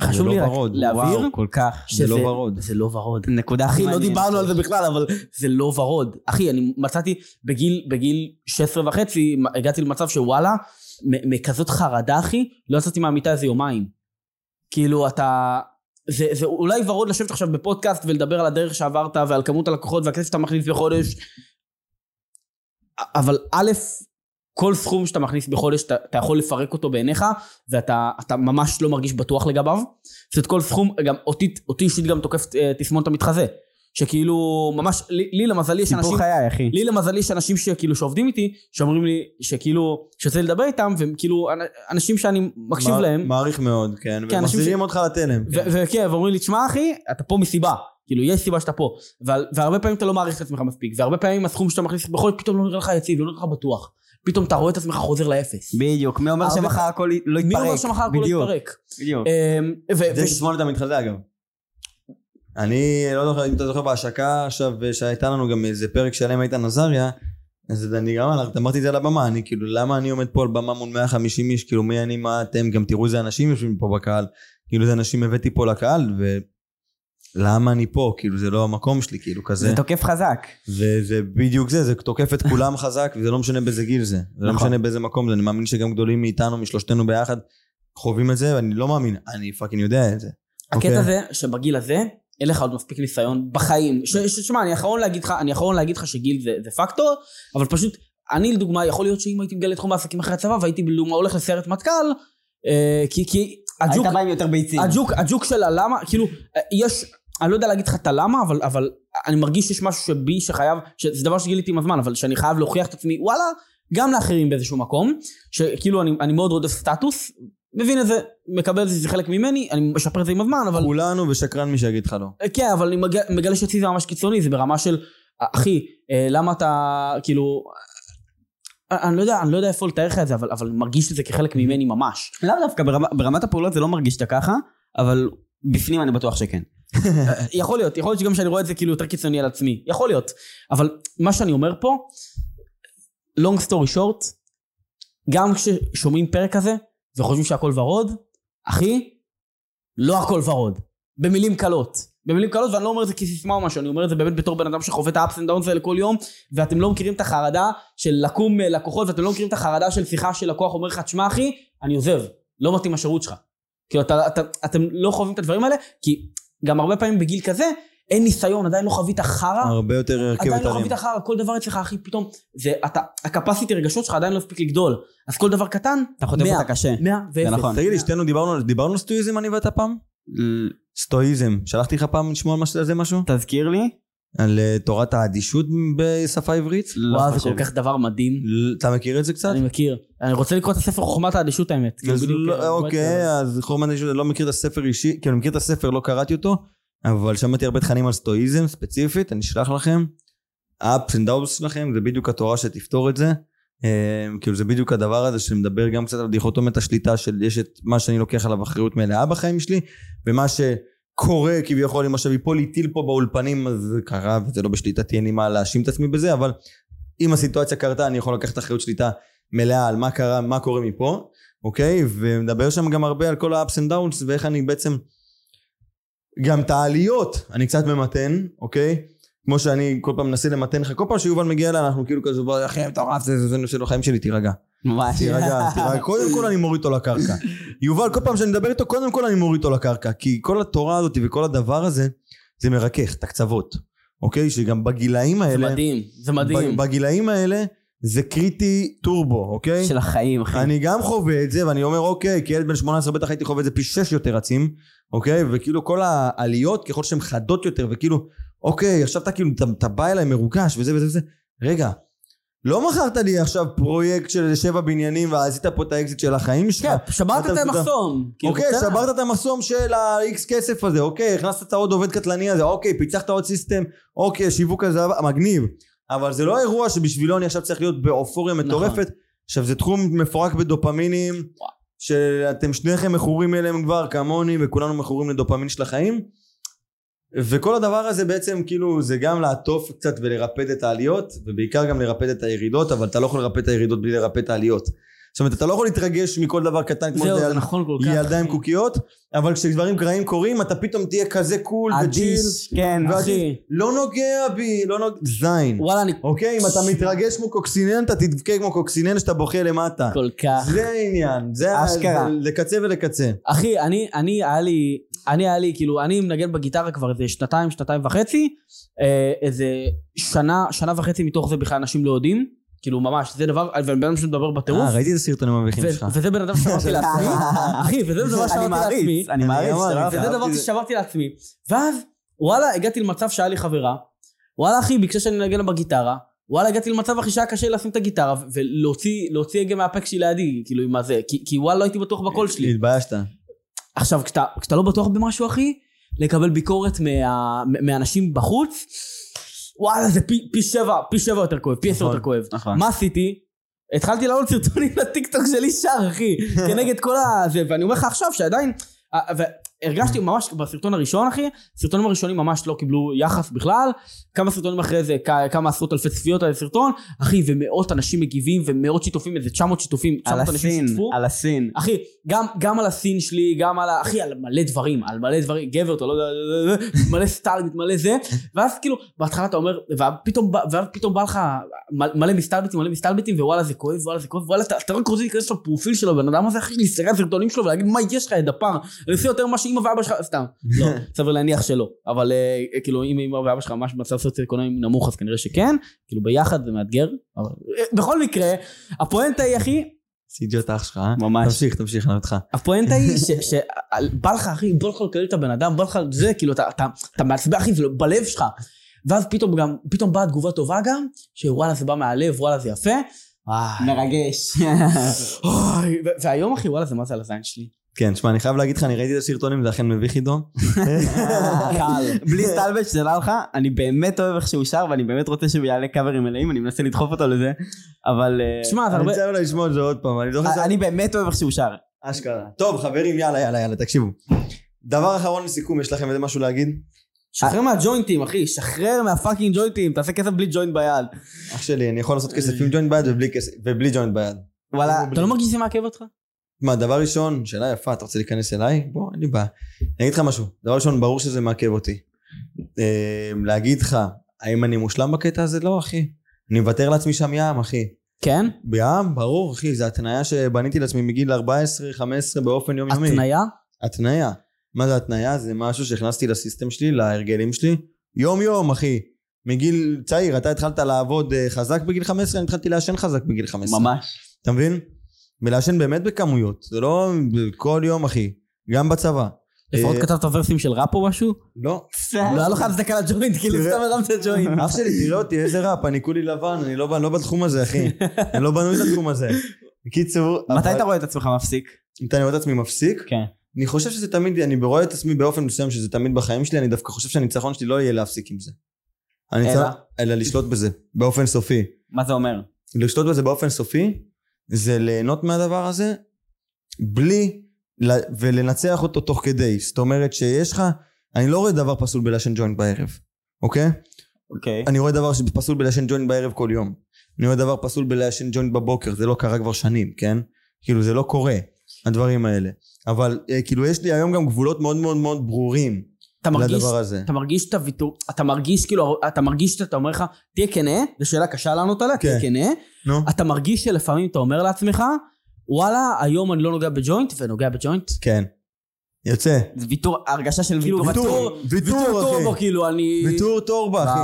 חשוב זה לי לא רק ורוד. להבהיר וואו, כל כך. זה לא ורוד. זה לא ורוד. נקודה אחי, לא מעניינת. דיברנו על זה בכלל, אבל זה לא ורוד. אחי, אני מצאתי בגיל, בגיל 16 וחצי, הגעתי למצב שוואלה, מכזאת חרדה, אחי, לא יצאתי מהמיטה איזה יומיים. כאילו, אתה... זה, זה אולי ורוד לשבת עכשיו בפודקאסט ולדבר על הדרך שעברת ועל כמות הלקוחות והכסף שאתה מכניס בחודש, אבל א', כל סכום שאתה מכניס בחודש, אתה, אתה יכול לפרק אותו בעיניך, ואתה אתה ממש לא מרגיש בטוח לגביו. זאת אומרת, כל סכום, גם אותי אישית גם תוקף אה, תסמונת המתחזה. שכאילו, ממש, לי, לי למזלי יש אנשים... סיפור חיי, אחי. לי למזלי יש אנשים שכאילו שעובדים איתי, שאומרים לי שכאילו, שיוצא לדבר איתם, והם כאילו אנשים שאני מקשיב מע- להם, מעריך מאוד, כן. כן, אנשים ומחזירים אותך לתלם. ו- וכן, ואומרים לי, תשמע אחי, אתה פה מסיבה. כאילו, יש סיבה שאתה פה. ועל- והרבה פעמים אתה לא מעריך את עצמך מספיק, והרבה פעמים הסכום שאתה מכניס בכל פתאום לא נראה לך יציב, לא נראה לך בטוח. פתאום אתה רואה את עצמך חוזר לאפס. בדיוק, מי אומר שמחר הכל לא יתפרק? מי אומר שמחר הכל בדיוק, יתפרק? בדיוק. אמ, זה תסמונת המתחזה אגב. אני לא זוכר אם אתה זוכר בהשקה עכשיו שהייתה לנו גם איזה פרק שלם עם איתן עזריה אז אני גם אמרתי את זה על הבמה אני כאילו למה אני עומד פה על במה מול 150 איש כאילו מי אני מה אתם גם תראו איזה אנשים יושבים פה בקהל כאילו איזה אנשים הבאתי פה לקהל ולמה אני פה כאילו זה לא המקום שלי כאילו כזה זה תוקף חזק. וזה בדיוק זה זה תוקף את כולם חזק וזה לא משנה באיזה גיל זה זה לא נכון. משנה באיזה מקום זה אני מאמין שגם גדולים מאיתנו משלושתנו ביחד חווים את זה ואני לא מאמין אני fucking יודע את זה. אוקיי. הקטע זה שבגיל הזה, אין לך עוד מספיק ניסיון בחיים. שמע, אני האחרון להגיד לך, אני האחרון להגיד לך שגיל זה, זה פקטור, אבל פשוט, אני לדוגמה, יכול להיות שאם הייתי מגלה תחום העסקים אחרי הצבא, והייתי לדוגמה הולך לסיירת מטכ"ל, אה, כי, כי הג'וק, היית בא עם יותר ביצים. הג'וק, הג'וק של הלמה, כאילו, אה, יש, אני לא יודע להגיד לך את הלמה, אבל, אבל אני מרגיש שיש משהו שבי שחייב, שזה דבר שגיליתי עם הזמן, אבל שאני חייב להוכיח את עצמי, וואלה, גם לאחרים באיזשהו מקום, שכאילו אני, אני מאוד רודף סטטוס, מבין את זה, מקבל את זה, זה חלק ממני, אני משפר את זה עם הזמן, אבל... כולנו ושקרן מי שיגיד לך לא. כן, אבל אני מגלה, מגלה שאצלי זה ממש קיצוני, זה ברמה של, אחי, אה, למה אתה, כאילו, אה, אני לא יודע, אני לא יודע איפה לתאר לך את זה, אבל, אבל מרגיש את זה כחלק ממני ממש. לאו דווקא, ברמה- ברמת הפעולות זה לא מרגיש שאתה ככה, אבל בפנים אני בטוח שכן. אה, יכול להיות, יכול להיות שגם שאני רואה את זה כאילו יותר קיצוני על עצמי, יכול להיות. אבל מה שאני אומר פה, long story short, גם כששומעים פרק כזה, וחושבים שהכל ורוד, אחי, לא הכל ורוד. במילים קלות. במילים קלות, ואני לא אומר את זה כסיסמה או משהו, אני אומר את זה באמת בתור בן אדם שחווה את ה-ups and downs האלה כל יום, ואתם לא מכירים את החרדה של לקום אה, לקוחות, ואתם לא מכירים את החרדה של שיחה של לקוח אומר לך, תשמע אחי, אני עוזב, לא מתאים השירות שלך. כאילו, אתה, אתה, אתם לא חווים את הדברים האלה, כי גם הרבה פעמים בגיל כזה, אין ניסיון, עדיין לא חווית חרא, הרבה יותר הרכב עדיין לא אתרים. חווית חרא, כל דבר אצלך, אחי, פתאום, זה, אתה, הקפסיטי רגשות שלך עדיין לא הספיק לגדול. אז כל דבר קטן, אתה חוטף. אותה קשה. מאה ואפס. נכון. תגיד לי, שתינו דיברנו דיברנו על סטואיזם אני ואתה פעם? סטואיזם. שלחתי לך פעם לשמוע על זה משהו? תזכיר לי. על אה, תורת האדישות בשפה עברית? לא וואו, זה. כל כך דבר מדהים. אתה מכיר את זה קצת? אני מכיר. אני רוצה לקרוא את הספר חוכמת האדישות האמת. כאילו, לא- אה, אוקיי, אז חורמן האדישות, אני לא מכיר את הספר אישי, כאילו אני מכיר את הספר, לא קראתי אותו, אבל שמעתי הרבה תכנים על סטואיזם ספציפית, אני אשלח לכם. ה-ups and downs שלכם, זה בדיוק התורה שתפתור את זה. אה, כאילו זה בדיוק הדבר הזה שמדבר גם קצת על דיכוטומיית השליטה של יש את מה שאני לוקח עליו אחריות מלאה בחיים שלי, ומה שקורה כביכול אם עכשיו ייפול לי טיל פה באולפנים אז זה קרה וזה לא בשליטתי אין לי מה להאשים את עצמי בזה, אבל אם הסיטואציה קרתה אני יכול לקחת אחריות שליטה מלאה על מה קרה, מה קורה מפה, אוקיי? ומדבר שם גם הרבה על כל ה-ups and downs ואיך אני בעצם גם את העליות אני קצת ממתן, אוקיי? כמו שאני כל פעם מנסה למתן לך, כל פעם שיובל מגיע אליי אנחנו כאילו כזה, "בוא, אחי מטורף, זה זה זה נושא לחיים שלי, תירגע. ממש. תירגע, תירגע, קודם כל אני מוריד אותו לקרקע. יובל, כל פעם שאני מדבר איתו, קודם כל אני מוריד אותו לקרקע, כי כל התורה הזאת וכל הדבר הזה, זה מרכך את הקצוות, אוקיי? שגם בגילאים זה האלה, מדהים, זה מדהים. בגילאים האלה, זה קריטי טורבו, אוקיי? של החיים, אחי. אני גם חווה את זה, ואני אומר, אוקיי, כילד בן 18 בטח הייתי חווה את זה פי 6 יותר רצים, אוקיי? וכאילו כל העליות, ככל שהן חדות יותר, וכאילו, אוקיי, עכשיו אתה כאילו, אתה, אתה בא אליי מרוגש, וזה וזה וזה, רגע, לא מכרת לי עכשיו פרויקט של שבע בניינים ועשית פה את האקזיט של החיים שלך. כן, שברת את. המחסום. כאילו, אוקיי. שברת את המחסום של ה-X כסף הזה, אוקיי, הכנסת את העוד עובד קטלני הזה, אוקיי, פיצחת עוד system, אוקיי, שיווק הזה, מגניב. אבל זה לא אירוע שבשבילו אני עכשיו צריך להיות באופוריה נכון. מטורפת. עכשיו זה תחום מפורק בדופמינים, שאתם שניכם מכורים אליהם כבר כמוני, וכולנו מכורים לדופמין של החיים. וכל הדבר הזה בעצם כאילו זה גם לעטוף קצת ולרפד את העליות ובעיקר גם לרפד את הירידות אבל אתה לא יכול לרפד את הירידות בלי לרפד את העליות. זאת אומרת אתה לא יכול להתרגש מכל דבר קטן כמו זהו, זה נכון כל כך. ילדה עם קוקיות אבל כשדברים רעים קורים אתה פתאום תהיה כזה קול אדיש, כן. אחי. לא נוגע בי לא נוגע זין וואלה, אני אוקיי אם אתה מתרגש כמו קוקסינן אתה תבכה כמו קוקסינן שאתה בוכה למטה כל כך. זה העניין זה אשכרה. לקצה ולקצה אחי, אני, אני, היה לי, אני, היה לי, כאילו, אני מנגן בגיטרה כבר איזה שנתיים, שנתיים וחצי, אה, איזה שנה, שנה וחצי מתוך זה בכלל אנשים לא יודעים, כאילו, ממש, זה דבר, ובן אדם שמדבר בטירוף, אה ראיתי את הסרטונים המביכים שלך וזה בן אדם ששמרתי לעצמי, אחי, וזה דבר אני ששמרתי לעצמי, מעריץ, אני מעריץ. אני אמרתי, וזה. דבר ששמרתי לעצמי, ואז וואלה, הגעתי למצב שהיה לי חברה, וואלה אחי, ביקשה שאני אנגן בגיטרה, וואלה, הגעתי למצב אחי שהיה קשה לשים את הגיטרה ולהוציא להוציא הגה מהפה שלי לידי, כאילו עם הזה, כי, וואלה לא הייתי בטוח בקול שלי. התביישת. עכשיו, כשאתה, לא בטוח במשהו אחי, לקבל ביקורת מאנשים בחוץ, וואלה זה פי, פי שבע, פי שבע יותר כואב, פי עשר נכון. יותר כואב. נכון. מה עשיתי? התחלתי לעלות סרטונים לטיקטוק שלי שר, אחי, כנגד כל הזה, ואני אומר לך עכשיו שעדיין, אה, והרגשתי ממש בסרטון הראשון, אחי, הסרטונים הראשונים ממש לא קיבלו יחס בכלל, כמה סרטונים אחרי זה, כמה עשרות אלפי צפיות על הסרטון, אחי, ומאות אנשים מגיבים, ומאות שיתופים, איזה 900 שיתופים, על 900 אנשים הסין, שיתפו. על הסין. אחי, גם, גם על הסין שלי, גם על ה... אחי, על מלא דברים, על מלא דברים, גבר, אתה לא יודע, מלא סטלבט, מלא זה, ואז כאילו, בהתחלה אתה אומר, ופתאום, פתאום בא לך מלא מסטלבטים, מלא מסטלבטים, ווואלה זה כואב, וואלה זה כואב, וואלה, אתה, אתה רק רוצה להיכנס לפרופיל של הבן אדם הזה, אחי, להסתכל על הסרטונים שלו ולהגיד, מה יש לך, יא דפר, אני עושה יותר ממה שאמא ואבא שלך, סתם, לא, סביר להניח שלא, אבל אה, כאילו, אם אמא ואבא שלך ממש במצב סוציו-אקונומי נמוך, אז כנראה שכן, כאילו ביחד זה מאתגר, אבל אה, בכל מקרה, הפואנטה היא, אחי, סיג'ות אח שלך, אה? ממש. תמשיך, תמשיך, אני אותך. הפואנטה היא שבא לך אחי, בא לך לקלל את הבן אדם, בא לך זה, כאילו אתה, מעצבן אחי, זה לא- בלב שלך. ואז פתאום גם, פתאום באה תגובה טובה גם, שוואלה זה בא מהלב, וואלה זה יפה. וואי, מרגש. והיום אחי, וואלה זה מה זה על הזין שלי. כן, שמע, אני חייב להגיד לך, אני ראיתי את הסרטונים, זה אכן מביך עידו. קל. בלי סטלבט שתדע לך, אני באמת אוהב איך שהוא שר ואני באמת רוצה שהוא יעלה קאברים מלאים, אני מנסה לדחוף אותו לזה, אבל אה, זה אני הרבה... רוצה אולי לשמוע את זה עוד פעם, אני זוכר אני באמת אוהב איך שהוא שר. אשכרה. טוב, חברים, יאללה, יאללה, יאללה, תקשיבו. דבר אחרון לסיכום, יש לכם איזה משהו להגיד? שחרר מהג'וינטים אחי, שחרר מהפאקינג ג'וינטים, תעשה כסף בלי ג'וינט ביד. אח שלי, אני יכול לעשות כסף עם ג'וינט ביד ובלי ג'וינט ביד. וואלה, אתה לא מרגיש שזה מעכב אותך? מה, דבר ראשון, שאלה יפה, אתה רוצה להיכנס אליי? בוא, אין לי בעיה. אני אגיד לך משהו. דבר ראשון, ברור שזה מעכב אותי. אה, להגיד לך, האם אני מושלם בקטע הזה? לא, אחי. אני מוותר לעצמי שם ים, אחי. כן? בים, ברור, אחי, זו התניה שבניתי לעצמי מגיל 14-15 באופן יומיומי. התניה? התניה. מה זה התניה? זה משהו שהכנסתי לסיסטם שלי, להרגלים שלי. יום יום, אחי. מגיל צעיר, אתה התחלת לעבוד אה, חזק בגיל 15, אני התחלתי לעשן חזק בגיל 15. ממש. אתה מבין? ולעשן באמת בכמויות, זה לא כל יום, אחי. גם בצבא. לפחות אה, כתבת ורסים של ראפ או משהו? לא. לא היה לך הצדקה לג'וינט, כאילו. סתם הרמת ג'וינט. אח שלי, תראה אותי, איזה ראפ, אני כולי לבן, אני לא ב- לא בתחום הזה, אחי. אני לא בנוי לתחום הזה. בקיצור... מתי אתה רואה את עצמך מפסיק? מתי אני רואה את עצמי מפסיק? כן. אני חושב שזה תמיד, אני רואה את עצמי באופן מסוים שזה תמיד בחיים שלי, אני דווקא חושב שהניצחון שלי לא יהיה להפסיק עם זה. אלא? אלא לשלוט בזה, באופן סופי. מה זה אומר? לשלוט בזה באופן סופי, זה ליהנות מהדבר הזה, בלי, ולנצח אותו תוך כדי. זאת אומרת שיש לך, אני לא רואה דבר פסול בלעשן ג'וינט בערב, אוקיי? אוקיי. אני רואה דבר פסול בלעשן ג'וינט בערב כל יום. אני רואה דבר פסול בלעשן ג'וינט בבוקר, זה לא קרה כבר שנים, כן? כאילו זה לא קורה, הדברים האלה. אבל אה, כאילו יש לי היום גם גבולות מאוד מאוד מאוד ברורים אתה מרגיש, לדבר הזה. אתה מרגיש את הוויתור, אתה מרגיש כאילו, אתה מרגיש שאתה אומר לך, תהיה כנה, זו שאלה קשה לענות עליה, תהיה כן. כנה, נו? אתה מרגיש שלפעמים אתה אומר לעצמך, וואלה, היום אני לא נוגע בג'וינט, ונוגע בג'וינט. כן. יוצא. זה ויתור, הרגשה של כאילו ויתור. ויתור, ויתור. טורבו, כאילו אני... ויתור טורבו, אחי.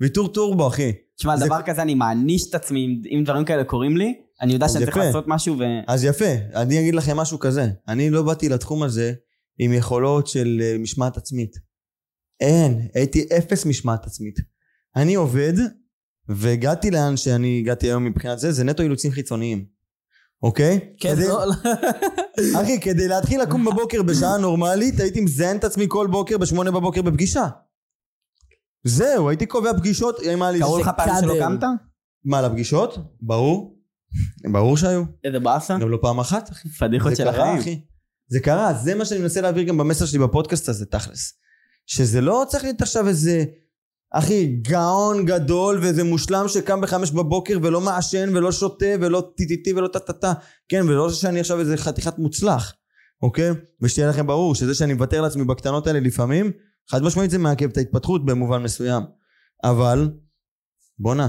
ויתור טורבו, אחי. תשמע, זה- דבר כזה אני מעניש את עצמי אם- דברים כאלה קורים לי, אני יודע שאני צריך. לעשות משהו ו... אז יפה, אני אגיד לכם משהו כזה. אני לא באתי לתחום הזה עם יכולות של אה, משמעת עצמית. אין, הייתי אפס משמעת עצמית. אני עובד, והגעתי לאן שאני הגעתי היום מבחינת זה, זה נטו אילוצים חיצוניים. אוקיי? כן, כדי- לא, לא. אחי, כדי להתחיל לקום בבוקר בשעה נורמלית, הייתי מזיין את עצמי כל בוקר בשמונה בבוקר בפגישה. זהו, הייתי קובע פגישות, אם היה לי... קראו לך פעם שלא. קמת? מה, לפגישות? ברור. ברור שהיו. איזה באסה. גם לא פעם אחת, אחי. פדיחות זה של החיים. זה קרה, זה מה שאני מנסה להעביר גם במסר שלי בפודקאסט הזה, תכלס. שזה לא צריך להיות עכשיו איזה, אחי, גאון גדול ואיזה מושלם שקם בחמש בבוקר ולא מעשן ולא שותה ולא טי-טי-טי ולא טה-טה-טה. כן, ולא שאני עכשיו איזה חתיכת מוצלח, אוקיי? ושתהיה לכם ברור שזה שאני מוותר לעצמי בקטנות האלה לפעמים, חד משמעית זה מעכב את ההתפתחות במובן מסוים. אבל, בואנה,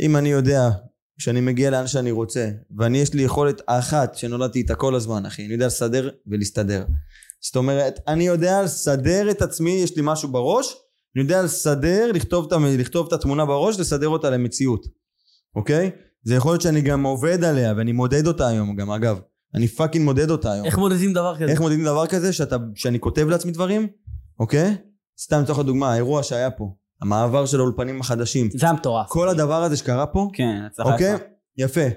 אם אני יודע שאני מגיע לאן שאני רוצה, ואני יש לי יכולת אחת שנולדתי איתה כל הזמן, אחי, אני יודע לסדר ולהסתדר. זאת אומרת, אני יודע לסדר את עצמי, יש לי משהו בראש, אני יודע לסדר, לכתוב את, לכתוב את התמונה בראש, לסדר אותה למציאות, אוקיי? זה יכול להיות שאני גם עובד עליה, ואני מודד אותה היום גם, אגב. אני fucking מודד אותה היום. איך מודדים דבר כזה? איך מודדים דבר כזה? שאתה, שאני כותב לעצמי דברים, אוקיי? סתם לצורך הדוגמה, האירוע שהיה פה, המעבר של האולפנים החדשים, זה היה מטורף. כל הדבר הזה שקרה פה, כן, הצלחה אוקיי? יפה. יפה.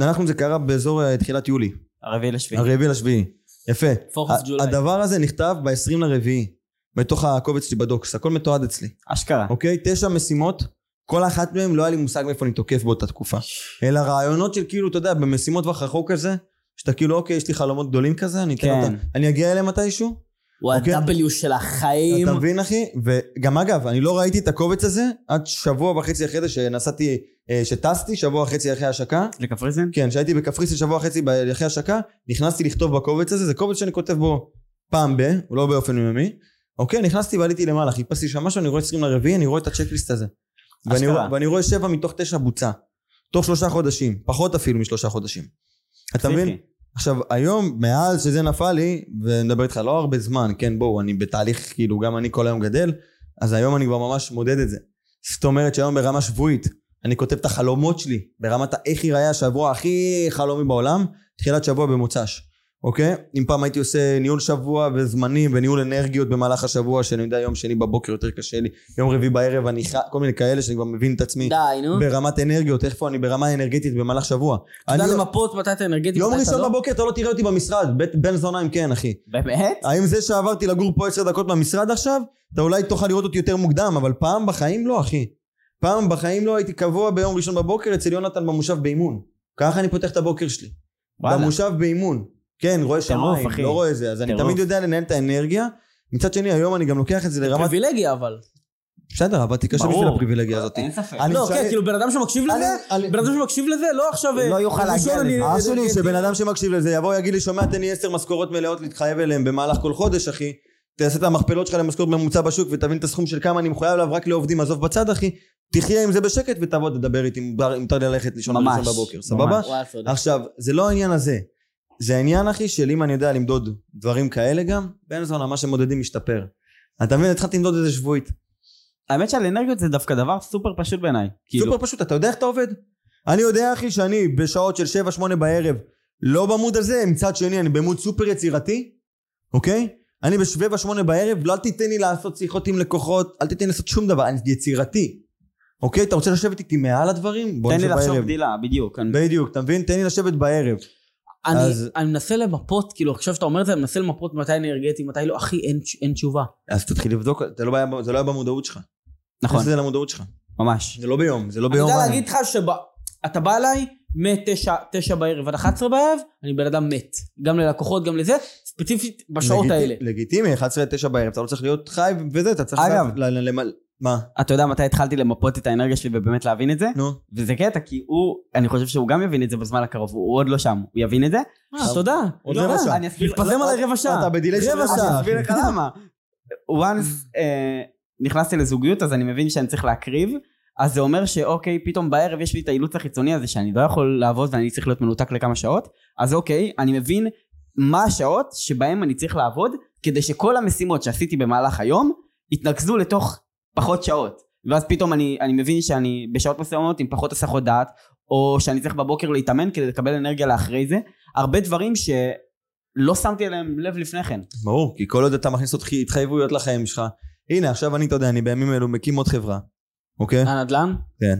אנחנו זה קרה באזור אה, תחילת יולי, הרביעי לשביעי. הרביעי לשביעי. יפה. 4th of ה- July. הדבר הזה נכתב ב-20 לרביעי, בתוך הקובץ שלי בדוקס, הכל מתועד אצלי. אשכרה. אוקיי? תשע משימות, כל אחת מהן לא היה לי מושג מאיפה אני תוקף באותה תקופה. אלא רעיונות של כאילו, אתה יודע, במשימות טווח רחוק כזה, שאתה כאילו, אוקיי, יש לי חלומות גדולים כזה, אני אתן כן. אותם. אני אגיע אליהם מתישהו? הוא אוקיי. ה-W של החיים. אתה מבין אחי? וגם אגב, אני לא ראיתי את הקובץ הזה עד שבוע וחצי אחרי זה שנסעתי, אה, שטסתי, שבוע וחצי אחרי ההשקה. לקפריסין? כן, שהייתי בקפריסין שבוע וחצי אחרי ההשקה, נכנסתי לכתוב בקובץ הזה, זה קובץ שאני כותב בו פעם ב, הוא לא באופן יומי. אוקיי, נכנסתי ועליתי למעלה, חיפשתי שם משהו, אני רואה 20 לרביעי, אני רואה את הצ'קליסט הזה. ואני, ואני רואה שבע מתוך תשע בוצע. תוך שלושה חודשים, פחות אפילו משלושה חודשים. אתה מבין? עכשיו, היום, מאז שזה נפל לי, ונדבר איתך לא הרבה זמן, כן, בואו, אני בתהליך, כאילו, גם אני כל היום גדל, אז היום אני כבר ממש מודד את זה. זאת אומרת שהיום ברמה שבועית, אני כותב את החלומות שלי, ברמת האיך ייראה השבוע הכי חלומי בעולם, תחילת שבוע במוצ"ש, אוקיי? אם פעם הייתי עושה ניהול שבוע וזמנים וניהול אנרגיות במהלך השבוע, שאני יודע, יום שני בבוקר יותר קשה לי, יום רביעי בערב אני ח... כל מיני כאלה שאני כבר מבין את עצמי. די, נו. ברמת אנרגיות, איפה אני ברמה אנרגטית במהלך שבוע. אתה יודע אני לא- למפות מתי אתה אנרגטי, יום ראשון לא? בבוקר אתה לא תראה אותי במשרד, בן זוניים כן אחי. באמת? האם זה שעברתי לגור פה עשר דקות מהמשרד עכשיו, אתה אולי תוכל לראות אותי יותר מוקדם, אבל פעם בחיים לא אחי. פעם בחיים לא הייתי קבוע ביום ראשון בבוקר אצל יונתן במושב באימון. ככה אני פותח את הבוקר שלי. וואלה. במושב באימון. כן, רואה שמיים, אחי. לא רואה זה. אז אני. תמיד יודע לנהל את האנרגיה. מצד שני, היום אני גם לוקח את זה לרמת... פריבילגיה אבל. בסדר, עבדתי קשה. בשביל הפריבילגיה הזאת. אין ספק. אני לא, כן, כאילו בן אדם שמקשיב לזה, בן אדם שמקשיב לזה, לא עכשיו... אה, לא יוכל ראשון להגיע אני- לזה. אח שלי. שבן אדם שמקשיב לזה יבוא יגיד לי שומע תן לי עשר משכורות מלאות להתחייב אליהן במהלך כל חודש אחי תעשה את המכפלות שלך למשכורת ממוצע בשוק ותבין את הסכום של כמה אני מחויב עליו רק לעובדים עזוב בצד אחי תחיה עם זה בשקט ותבוא תדבר איתי אם מותר לי ללכת לישון בבוקר סבבה? עכשיו זה לא העניין הזה זה העניין אחי של אם אני יודע למדוד דברים כאלה גם בן זונה מה שמודדים משתפר אתה מבין התחלתי למדוד את זה שבועית האמת שעל אנרגיות זה דווקא דבר סופר פשוט בעיניי. כאילו, סופר פשוט, אתה יודע איך אתה עובד? אני יודע אחי שאני בשעות של 7-8 בערב לא במוד הזה, מצד שני אני במוד סופר יצירתי, אוקיי? אני ב-7-8 בערב, לא אל תיתן לי לעשות שיחות עם לקוחות, אל תיתן לי לעשות שום דבר, אני יצירתי. אוקיי? אתה רוצה לשבת איתי מעל הדברים? תן לי לחשוב. גדילה, בדיוק. אני- בדיוק, אתה מבין? תן לי לשבת בערב. אני אז- אני מנסה למפות, כאילו עכשיו שאתה אומר את זה, אני מנסה למפות מתי אנרגטי, מתי לא, אחי, אין- אין תשובה. אז תתחיל לבדוק, זה לא היה- זה לא היה במודעות שלך. נכון, זה למודעות שלך. ממש. זה לא ביום, זה לא אני ביום. יודע להגיד לך שאתה בא אליי מ-9 בערב עד 11 בערב, אני בן אדם מת. גם ללקוחות, גם לזה, ספציפית בשעות האלה. לגיטימי, 11-9 בערב, אתה לא צריך להיות חי וזה, אתה צריך... אגב. ל- ל- למ- מה? אתה יודע מתי התחלתי למפות את האנרגיה שלי ובאמת להבין את זה? נו. וזה קטע, כי הוא, אני חושב שהוא גם יבין את זה בזמן הקרוב, הוא עוד לא שם, הוא יבין את זה? אה, תודה. עוד לא, רבע שעה. אני אסביר מתפזם עליי רבע שעה. אתה בדיליי של רבע. שעה. אני אסביר לך למה. once אה, נכנסתי לזוגיות אז אני מבין שאני צריך להקריב, אז זה אומר שאוקיי, פתאום בערב יש לי את האילוץ החיצוני הזה שאני לא יכול לעבוד ואני צריך להיות מנותק לכמה שעות, אז אוקיי, אני מבין מה השעות שבהם אני צריך לעבוד, כדי שכל המשימות שעשיתי במהלך היום יתנקזו לתוך פחות שעות. ואז פתאום אני, אני מבין שאני בשעות מסוימות עם פחות הסחות דעת, או שאני צריך בבוקר להתאמן כדי לקבל אנרגיה לאחרי זה. הרבה דברים שלא שמתי אליהם לב לפני כן. ברור, כי כל עוד אתה מכניס עוד התחייבויות לחיים שלך. הנה, עכשיו אני, אתה יודע, אני בימים אלו מקים עוד חברה, אוקיי? הנדל"ן? כן.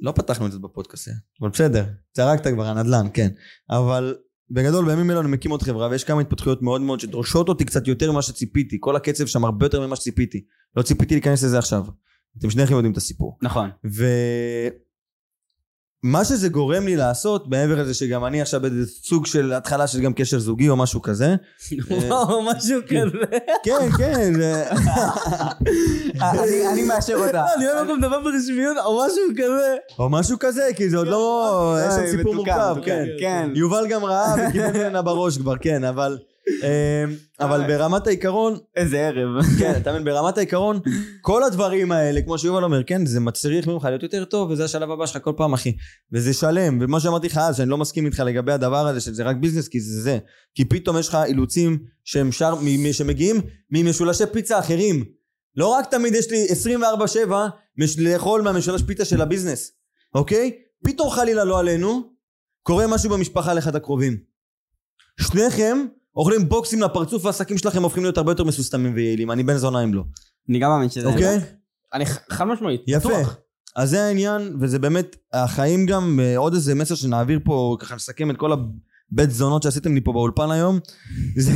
לא פתחנו את זה בפודקאסט? אבל בסדר, צרקת כבר, הנדל"ן, כן. אבל בגדול, בימים אלו אני מקים עוד חברה, ויש כמה התפתחויות מאוד מאוד שדורשות אותי קצת יותר ממה שציפיתי. כל הקצב שם הרבה יותר ממה שציפיתי. לא ציפיתי להיכנס לזה עכשיו. אתם שניכם יודעים את הסיפור. נכון. ומה שזה גורם לי לעשות, מעבר לזה שגם אני עכשיו באיזה סוג של התחלה של גם קשר זוגי או משהו כזה. וואו, משהו כזה. כן, כן, אני- מאשר אותה. אני אוהב גם לדבר ברשמיות, או משהו כזה. או משהו כזה, כי זה עוד לא... יש שם סיפור מורכב, מתוקן, כן. כן. יובל גם ראה וקיבל ממנה בראש כבר, כן, אבל... אה, אבל ברמת העיקרון, איזה ערב. כן, אתה מבין, ברמת העיקרון, כל הדברים האלה, כמו שיובל אומר, כן, זה מצריך ממך להיות יותר טוב, וזה השלב הבא שלך כל פעם, אחי. וזה שלם, ומה שאמרתי לך אז, שאני לא מסכים איתך לגבי הדבר הזה, שזה רק ביזנס, כי זה זה. כי פתאום יש לך אילוצים שהם שר, שמגיעים ממשולשי פיצה אחרים. לא רק תמיד יש לי 24-7 מש- לאכול מהמשולש פיצה של הביזנס, אוקיי? פתאום חלילה לא עלינו, קורה משהו במשפחה לאחד הקרובים. שניכם אוכלים בוקסים לפרצוף והעסקים שלכם הופכים להיות הרבה יותר מסוסתמים ויעילים. אני בן זונה אם לא. אני גם מאמין שזה... אוקיי? אני חד משמעית. יפה. אז זה העניין, וזה באמת, החיים גם, אה, עוד איזה מסר שנעביר פה, ככה נסכם את כל הבית זונות שעשיתם לי פה באולפן היום. זה,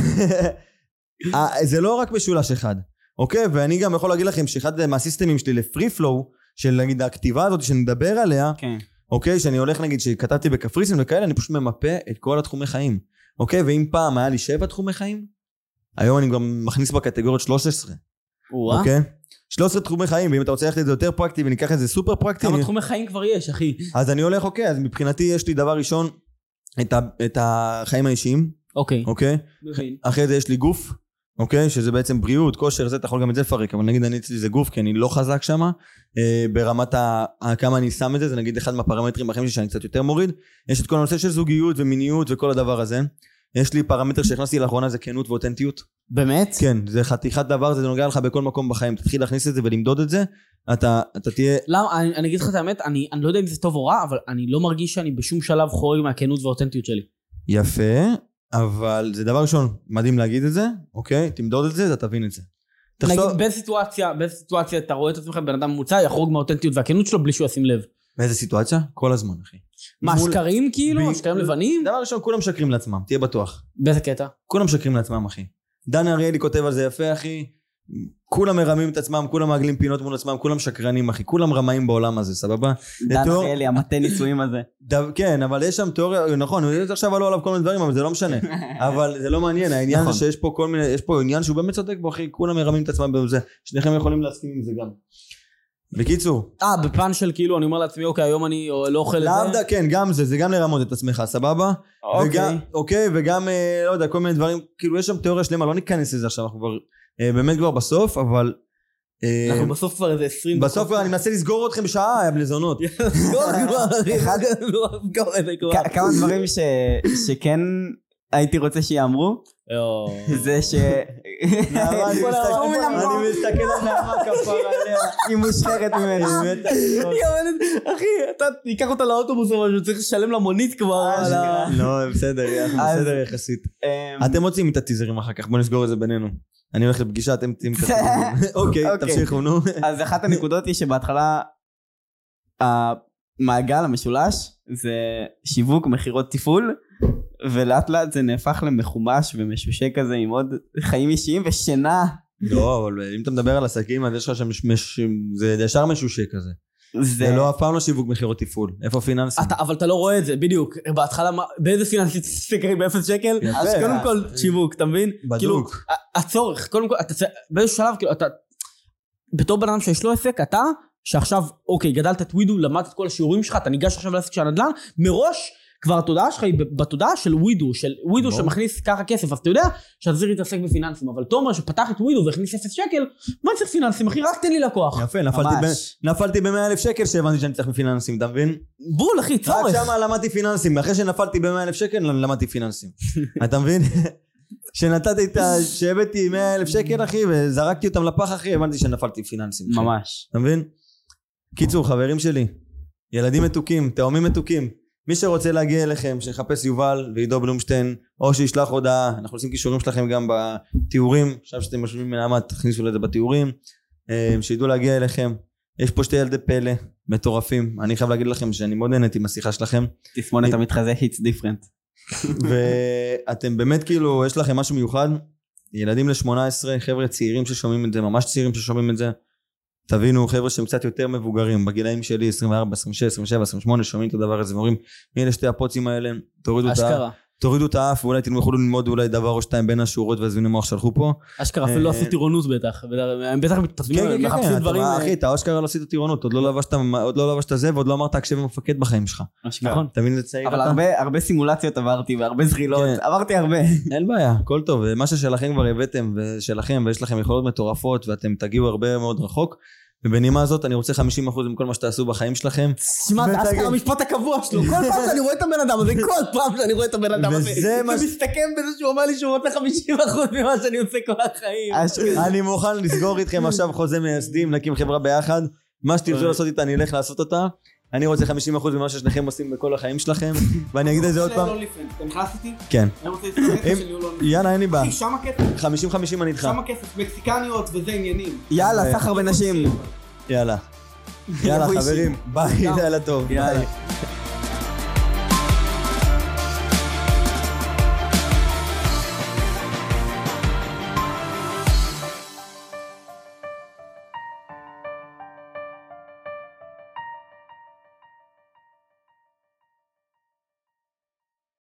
אה, זה לא רק משולש אחד, אוקיי? ואני גם יכול להגיד לכם שאחד מהסיסטמים שלי לפרי פלואו, של נגיד הכתיבה הזאת שנדבר עליה, כן. אוקיי? שאני הולך נגיד שכתבתי בקפריסין וכאלה, אני פשוט ממפה את כל התחומי חיים. אוקיי? ואם פעם היה לי שבע תחומי חיים, היום אני גם מכניס בקטגוריות 13. או-אה. אוקיי? 13 תחומי חיים, ואם אתה רוצה ללכת את זה יותר פרקטי וניקח את זה סופר פרקטי, כמה אני- תחומי חיים כבר יש, אחי? אז אני הולך, אוקיי, אז מבחינתי יש לי דבר ראשון, את, ה, את החיים האישיים, אוקיי. אוקיי? מבין. אחרי זה יש לי גוף, אוקיי? שזה בעצם בריאות, כושר, זה, אתה יכול גם את זה לפרק, אבל נגיד אני אצלי זה גוף, כי אני לא חזק שם, אה, ברמת ה, ה, כמה אני שם את זה, זה נגיד אחד מהפרמטרים בחיים שלי שאני קצת יותר מוריד. יש את כל הנושא של זוגיות ומיניות וכל הדבר הזה. יש לי פרמטר שהכנסתי לאחרונה זה כנות ואותנטיות. באמת? כן, זה חתיכת דבר, זה נוגע לך בכל מקום בחיים. תתחיל להכניס את זה ולמדוד את זה, אתה, אתה תהיה... למה, אני, אני אגיד לך את האמת, אני, אני לא יודע אם זה טוב או רע, אבל אני לא מרגיש שאני בשום שלב חורג מהכנות והאותנטיות שלי. יפה, אבל זה דבר ראשון, מדהים להגיד את זה, אוקיי? תמדוד את זה, אתה תבין את זה. תחשוב, נגיד, באיזה סיטואציה, באיזה סיטואציה אתה רואה את עצמך בן אדם ממוצע, יחרוג מהאותנטיות והכנות שלו בלי שהוא ישים לב. באיזה סיטואציה? כל הזמן, אחי. מה, מול- שקרים כאילו? ב- שקרים לבנים? דבר ראשון, כולם משקרים לעצמם, תהיה בטוח. באיזה קטע? כולם משקרים לעצמם, אחי. דן אריאלי כותב על זה יפה, אחי. כולם מרמים את עצמם, כולם מעגלים פינות מול עצמם, כולם שקרנים, אחי. כולם רמאים בעולם הזה, סבבה? דן אריאלי, המטה נישואים הזה. דו, כן, אבל יש שם תיאוריה, נכון, עכשיו עלו עליו כל מיני דברים, אבל זה לא משנה. אבל זה לא מעניין, העניין נכון. זה שיש פה כל מיני, יש פה עניין שהוא באמת צודק בו, אחי, כולם מרמים את עצמם בזה. שניכם יכולים להסכים עם זה גם. בקיצור, אה, בפן של כאילו, אני אומר לעצמי, אוקיי, היום אני לא אוכל את לאו זה. דווקא, כן, גם זה, זה גם לרמות את עצמך, סבבה? וגם, אוקיי, וגם, אה, לא יודע, כל מיני דברים, כאילו יש שם תיאוריה שלמה, לא ניכנס לזה עכשיו, אנחנו כבר, אה, באמת כבר בסוף, אבל... אה, אנחנו בסוף כבר איזה 20 בסוף כבר אני מנסה לסגור אתכם בשעה, יא בני זונות. כמה דברים ש- שכן הייתי רוצה שיאמרו, זה ש... אני כל מסתכל- על נעמה כפרה עליה. היא מושחרת ממני. אחי, אתה תיקח אותה לאוטובוס או משהו, צריך לשלם למונית כבר. על ה- לא, בסדר, בסדר יחסית. אמ, אתם מוצאים את הטיזרים אחר כך, בואו נסגור את זה בינינו. אני הולך לפגישה, אתם תמצאים את הטיזרים. אוקיי, אוקיי. תמשיכו, נו. אז אחת הנקודות היא שבהתחלה המעגל המשולש זה שיווק, מכירות, תפעול, ולאט לאט זה נהפך למחומש ומשושה כזה עם עוד חיים אישיים ושינה. לא, אבל אם אתה מדבר על עסקים, אז יש לך שם, מש- זה ישר משושה כזה. זה לא, אף פעם לא שיווק מכירות תפעול. איפה פיננסים? אתה- אבל אתה לא רואה את זה, בדיוק. בהתחלה, באיזה פיננסי תסתכלי באפס שקל? יפה. אז קודם כל שיווק, אתה מבין? כאילו, בדוק. ה- הצורך, קודם כל, אתה צריך, באיזשהו שלב, כאילו, אתה, בתור בן אדם שיש לו עסק, אתה, שעכשיו, אוקיי, גדלת את ווידו, למדת את כל השיעורים שלך, אתה ניגש עכשיו לעסק של הנדל"ן, מראש, כבר התודעה שלך היא בתודעה של ווידו, של ווידו ברור. שמכניס ככה כסף, אז אתה יודע שאתה צריך להתעסק בפיננסים, אבל תומר שפתח את ווידו והכניס אפס שקל, מה צריך פיננסים, אחי? רק תן לי לקוח. יפה, נפלתי ממש. ב- נפלתי ב-100 אלף שקל שהבנתי שאני צריך בפיננסים, אתה מבין? בול, אחי, רק צורך. שמה למדתי פיננסים, אחרי שנפלתי ב-100 אלף שקל למדתי פיננסים. אתה מבין? שנתתי את ה... שהבאתי 100 אלף שקל אחי וזרקתי אותם לפח אחי הבנתי שנפלתי פיננסים. ממש. אתה מבין? קיצור חברים שלי, ילדים מתוקים, תאומים מתוקים, מי שרוצה להגיע אליכם שיחפש יובל ועידו בלומשטיין או שישלח הודעה, אנחנו עושים קישורים שלכם גם בתיאורים, עכשיו שאתם יושבים מנעמת תכניסו לזה בתיאורים, אה, שידעו להגיע אליכם. יש פה שתי ילדי פלא מטורפים, אני חייב להגיד לכם שאני מאוד נהניתי מהשיחה שלכם. תסמונת המתחזה hits different. ואתם באמת כאילו, יש לכם משהו מיוחד. ילדים ל-18, חבר'ה צעירים ששומעים את זה, ממש צעירים ששומעים את זה. תבינו, חבר'ה שהם קצת יותר מבוגרים, בגילאים שלי, 24, 26, 27, 28, שומעים את הדבר הזה ואומרים, הנה שתי הפוצים האלה, תורידו את, ה- אשכרה. תורידו את האף ואולי תלכו ללמוד אולי דבר או שתיים בין השורות והזיוני מוח שלחו פה. אשכרה, אפילו לא אה, עשו טירונות בטח. הם בטח מתפסמים, כן, כן, כן, מחפשים כן, דברים... אה, אחי, אתה אשכרה לא עשית טירונות, עוד לא לבשת- עוד לא לבשת זה ועוד לא אמרת הקשב המפקד בחיים שלך. נכון. אתה מבין איזה צעיר אבל אתה? הרבה הרבה סימולציות עברתי והרבה זחילות. עברתי הרבה. אין בעיה, הכל טוב, מה ששלכם כבר הבאתם ושלכם ויש לכם יכולות מטורפות ואתם תגיעו הרבה מאוד רחוק ובנימה הזאת אני רוצה 50% מכל מה שתעשו בחיים שלכם שמע, זה אשכרה המשפט הקבוע שלו. כל פעם שאני רואה את הבן אדם הזה, כל פעם שאני רואה את הבן אדם הזה, זה מסתכם בזה שהוא אומר לי שהוא רוצה 50% ממה שאני עושה כל החיים. אני מוכן לסגור איתכם עכשיו חוזה מייסדים, נקים חברה ביחד מה שתרצו לעשות איתה אני אלך לעשות אותה אני רוצה 50% ממה ששניכם עושים בכל החיים שלכם, ואני אגיד את זה עוד פעם. אתה נכנס איתי? כן. אני רוצה להצטרף אם- של ניהול הון. יאללה, אין לי בעיה. אחי, שמה כסף, 50-50 אני איתך. שמה כסף, מקסיקניות וזה עניינים. יאללה, סחר בנשים. יאללה. יאללה. חברים. ביי, לילה טוב. יאללה. ביי.